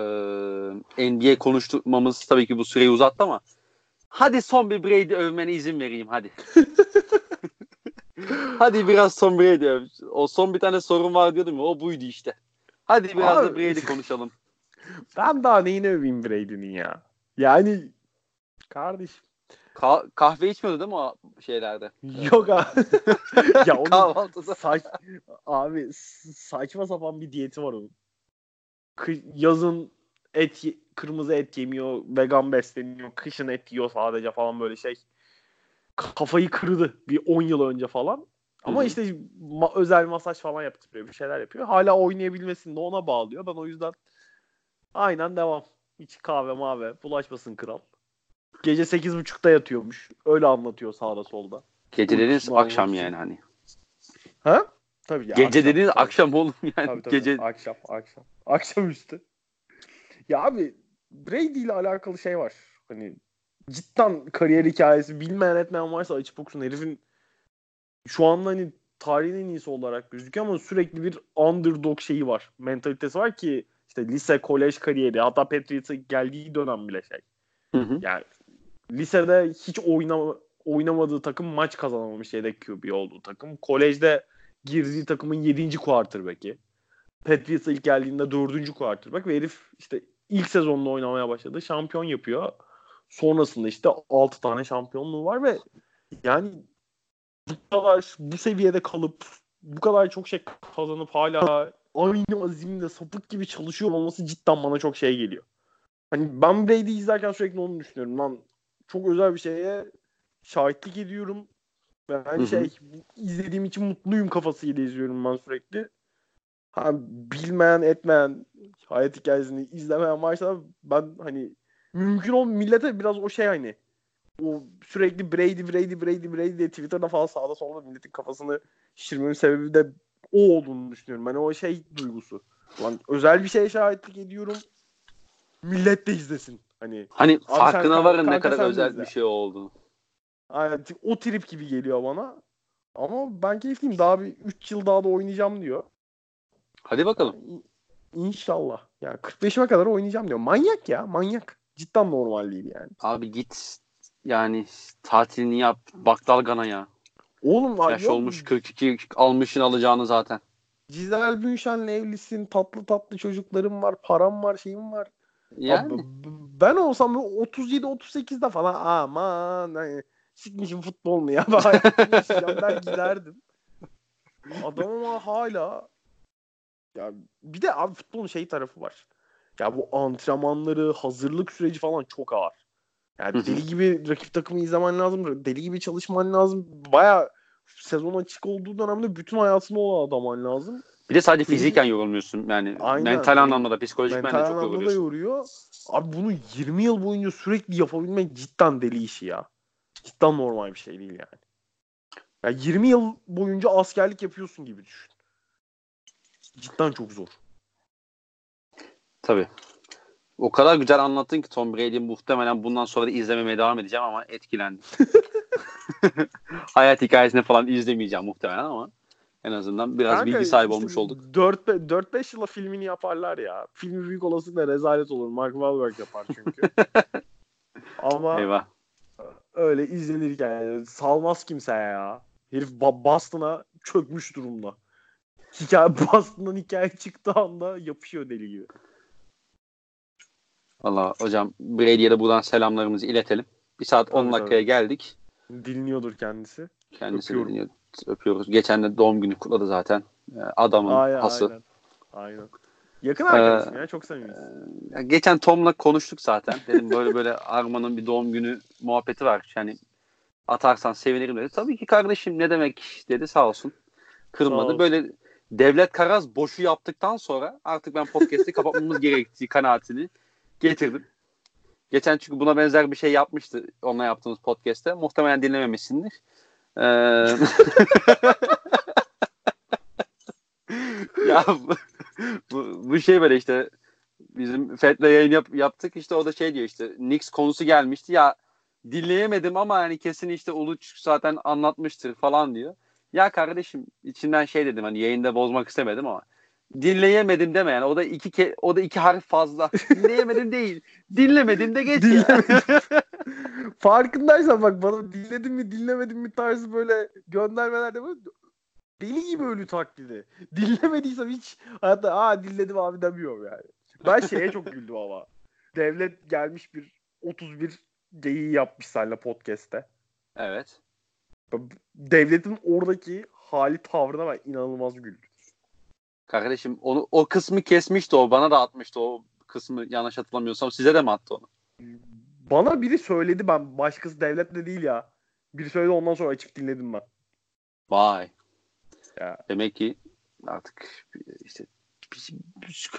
NBA konuşturmamız tabii ki bu süreyi uzattı ama hadi son bir Brady övmene izin vereyim hadi. hadi biraz son Brady öv. O son bir tane sorun var diyordum ya o buydu işte. Hadi biraz da Abi- Brady konuşalım. Ben daha neyini öveyim Brady'nin ya. Yani kardeşim. Ka- kahve içmiyordu değil mi o şeylerde? Yok abi. ya onun Kahvaltıda. saç abi saçma sapan bir diyeti var onun. Kı- yazın et kırmızı et yemiyor, vegan besleniyor, kışın et yiyor sadece falan böyle şey. Kafayı kırdı bir 10 yıl önce falan. Ama işte ma- özel masaj falan yaptırıyor, bir şeyler yapıyor. Hala oynayabilmesini de ona bağlıyor. Ben o yüzden aynen devam. Hiç kahve mave bulaşmasın kral. Gece 8.30'da yatıyormuş. Öyle anlatıyor sağda solda. Gece dediğiniz Uykusunu akşam için. yani hani. Ha? Tabii ya. Gece akşam, tabii. akşam oğlum yani. Tabii, tabii. Gece Akşam, akşam. Akşamüstü. Ya abi Brady ile alakalı şey var. Hani cidden kariyer hikayesi bilmeyen etmeyen varsa açıp okusun. Herifin şu anda hani tarihin en iyisi olarak gözüküyor ama sürekli bir underdog şeyi var. Mentalitesi var ki işte lise, kolej kariyeri hatta Patriots'a geldiği dönem bile şey. Hı hı. Yani lisede hiç oynama, oynamadığı takım maç kazanamamış yedek QB olduğu takım. Kolejde girdiği takımın 7. quarterback'i. Patriots'a ilk geldiğinde 4. quarterback ve herif işte ilk sezonda oynamaya başladı. Şampiyon yapıyor. Sonrasında işte 6 tane şampiyonluğu var ve yani bu kadar bu seviyede kalıp bu kadar çok şey kazanıp hala aynı azimle sapık gibi çalışıyor olması cidden bana çok şey geliyor. Hani ben Brady'yi izlerken sürekli onu düşünüyorum. Lan çok özel bir şeye şahitlik ediyorum. Ve Hı hani hı. şey izlediğim için mutluyum kafasıyla izliyorum ben sürekli. Ha, bilmeyen etmeyen hayat hikayesini izlemeyen varsa ben hani mümkün ol millete biraz o şey hani o sürekli Brady Brady Brady Brady diye Twitter'da falan sağda solda milletin kafasını şişirmemin sebebi de o olduğunu düşünüyorum. Hani o şey duygusu. Lan özel bir şeye şahitlik ediyorum. Millet de izlesin. Hani Hani sen farkına kanka- varın ne kadar sen özel bir şey olduğunu. aynen o trip gibi geliyor bana. Ama ben keyifliyim. Daha bir 3 yıl daha da oynayacağım diyor. Hadi bakalım. İ- İnşallah. Yani 45'ime kadar oynayacağım diyor. Manyak ya. Manyak. Cidden normal değil yani. Abi git yani tatilini yap. Bak dalgana ya. Oğlum ay Yaş yok, olmuş 42 almışın alacağını zaten. Cizel Bünşen'le evlisin. Tatlı tatlı çocuklarım var. Param var. Şeyim var. Yani. Abi, ben olsam 37-38'de falan aman hani sikmişim futbol mu ya ben giderdim. Adam ama hala ya bir de abi futbolun şey tarafı var. Ya bu antrenmanları, hazırlık süreci falan çok ağır. Yani deli gibi rakip takımı izlemen lazım. Deli gibi çalışman lazım. Baya sezon açık olduğu dönemde bütün hayatını olan adaman lazım. Bir de sadece fiziken yorulmuyorsun. Yani Aynen. mental anlamda da psikolojik Mental anlamda çok anlamda da yoruluyorsun. yoruyor. Abi bunu 20 yıl boyunca sürekli yapabilmek cidden deli işi ya. Cidden normal bir şey değil yani. Ya 20 yıl boyunca askerlik yapıyorsun gibi düşün. Cidden çok zor. Tabii. O kadar güzel anlattın ki Tom Brady muhtemelen bundan sonra da izlememeye devam edeceğim ama etkilendim. Hayat hikayesini falan izlemeyeceğim muhtemelen ama en azından biraz Kanka, bilgi sahibi olmuş olduk. 4-5 yıla filmini yaparlar ya. Filmi büyük olasılıkla rezalet olur. Mark Wahlberg yapar çünkü. Ama Eyvah. öyle izlenirken yani salmaz kimse ya. Herif Boston'a çökmüş durumda. Hikaye Boston'dan hikaye çıktığı anda yapışıyor deli gibi. Valla hocam Brady'ye de buradan selamlarımızı iletelim. Bir saat 10 Tabii, dakikaya geldik. Dinliyordur kendisi. Kendisi Öpüyorum. dinliyor. Öpüyoruz. Geçen de doğum günü kutladı zaten. Ee, Adamın Aynen, hası. aynen. Aynen. Yakın arkadaşım ya çok sevimiyiz. Ya Geçen Tom'la konuştuk zaten. Dedim böyle böyle Arman'ın bir doğum günü muhabbeti var. Yani atarsan sevinirim dedi. Tabii ki kardeşim ne demek dedi sağ olsun. Sağ Kırmadı. olsun. Böyle Devlet Karaz boşu yaptıktan sonra artık ben podcast'i kapatmamız gerektiği kanaatini getirdim. Geçen çünkü buna benzer bir şey yapmıştı onunla yaptığımız podcast'te. Muhtemelen dinlememişsindir. Ya bu, bu, bu şey böyle işte bizim Fed'le yayın yap, yaptık işte o da şey diyor işte Knicks konusu gelmişti ya dinleyemedim ama yani kesin işte Uluç zaten anlatmıştır falan diyor. Ya kardeşim içinden şey dedim hani yayında bozmak istemedim ama dinleyemedim deme yani o da iki ke o da iki harf fazla. Dinleyemedim değil. Dinlemedim de geç ya. Farkındaysan bak bana dinledim mi dinlemedim mi tarzı böyle göndermelerde böyle deli gibi ölü taklidi. Dinlemediysem hiç hayatta aa dinledim abi demiyorum yani. Ben şeye çok güldüm ama. Devlet gelmiş bir 31 geyiği yapmış seninle podcast'te. evet. Devletin oradaki hali tavrına ben inanılmaz güldüm. Kardeşim onu o kısmı kesmişti o bana da atmıştı o kısmı yanlış hatırlamıyorsam size de mi attı onu? Bana biri söyledi ben başkası devletle değil ya. Biri söyledi ondan sonra açıp dinledim ben. Vay. Ya. Demek ki artık işte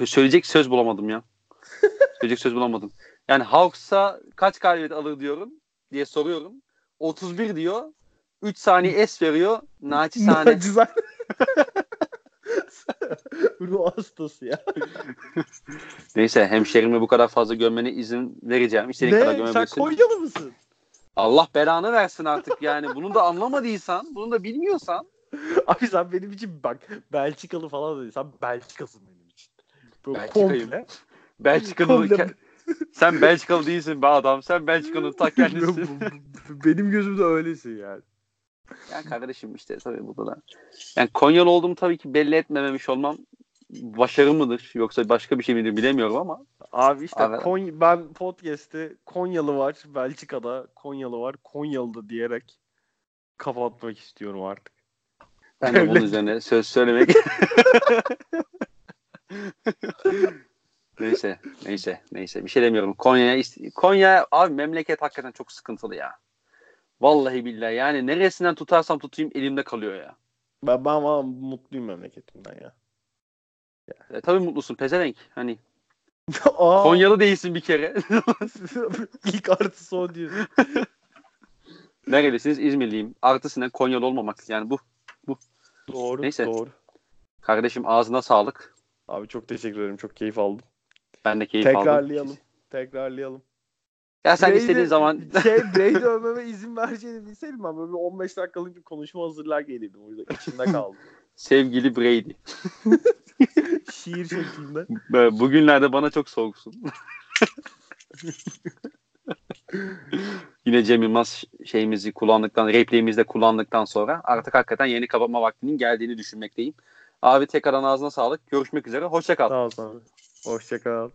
söyleyecek söz bulamadım ya. söyleyecek söz bulamadım. Yani Hawks'a kaç galibiyet alır diyorum diye soruyorum. 31 diyor. 3 saniye es veriyor. Naçizane. Nacizane. Ruh hastası ya. Neyse hemşerimi bu kadar fazla gömmene izin vereceğim. İstediğin kadar ne? Sen gömebilirsin. Konyalı mısın? Allah belanı versin artık yani. Bunu da anlamadıysan, bunu da bilmiyorsan Abi sen benim için bak Belçikalı falan değil. Sen Belçikasın benim için. Böyle Belçika'yım. komple. Belçikalı Komple- sen Belçikalı değilsin be adam. Sen Belçika'nın ta kendisisin. benim gözümde öylesin yani. Yani kardeşim işte tabii burada da. Yani Konyalı olduğumu tabii ki belli etmememiş olmam başarı mıdır yoksa başka bir şey midir bilemiyorum ama Abi işte Abi- Kon- ben podcast'te Konyalı var Belçika'da Konyalı var Konyalı da diyerek kapatmak istiyorum artık. ben de bunun üzerine söz söylemek neyse neyse neyse bir şey demiyorum. Konya'ya ist- Konya abi memleket hakikaten çok sıkıntılı ya. Vallahi billahi yani neresinden tutarsam tutayım elimde kalıyor ya. Ben, ben ama mutluyum memleketimden ya. E, tabii mutlusun pezevenk. Hani Aa, Konyalı değilsin bir kere. ilk artı son diyorsun. Nerelisiniz? İzmirliyim. Artısına Konyalı olmamak. Yani bu. Doğru Neyse. doğru. Kardeşim ağzına sağlık. Abi çok teşekkür ederim. Çok keyif aldım. Ben de keyif aldım. Tekrarlayalım. Tekrarlayalım. Ya sen Brady- istediğin zaman şey Brady övmeme izin vereceğini bilseydim ben böyle bir 15 dakikalık bir konuşma hazırlar gelirdim. O yüzden içimde kaldı. sevgili Brady. Şiir şeklinde. Böyle Bugünlerde bana çok soğuksun. Yine Cem Yılmaz şeyimizi kullandıktan, repliğimizi de kullandıktan sonra artık hakikaten yeni kapatma vaktinin geldiğini düşünmekteyim. Abi tekrardan ağzına sağlık. Görüşmek üzere. Hoşça kal. Sağ ol sana. Hoşça kal.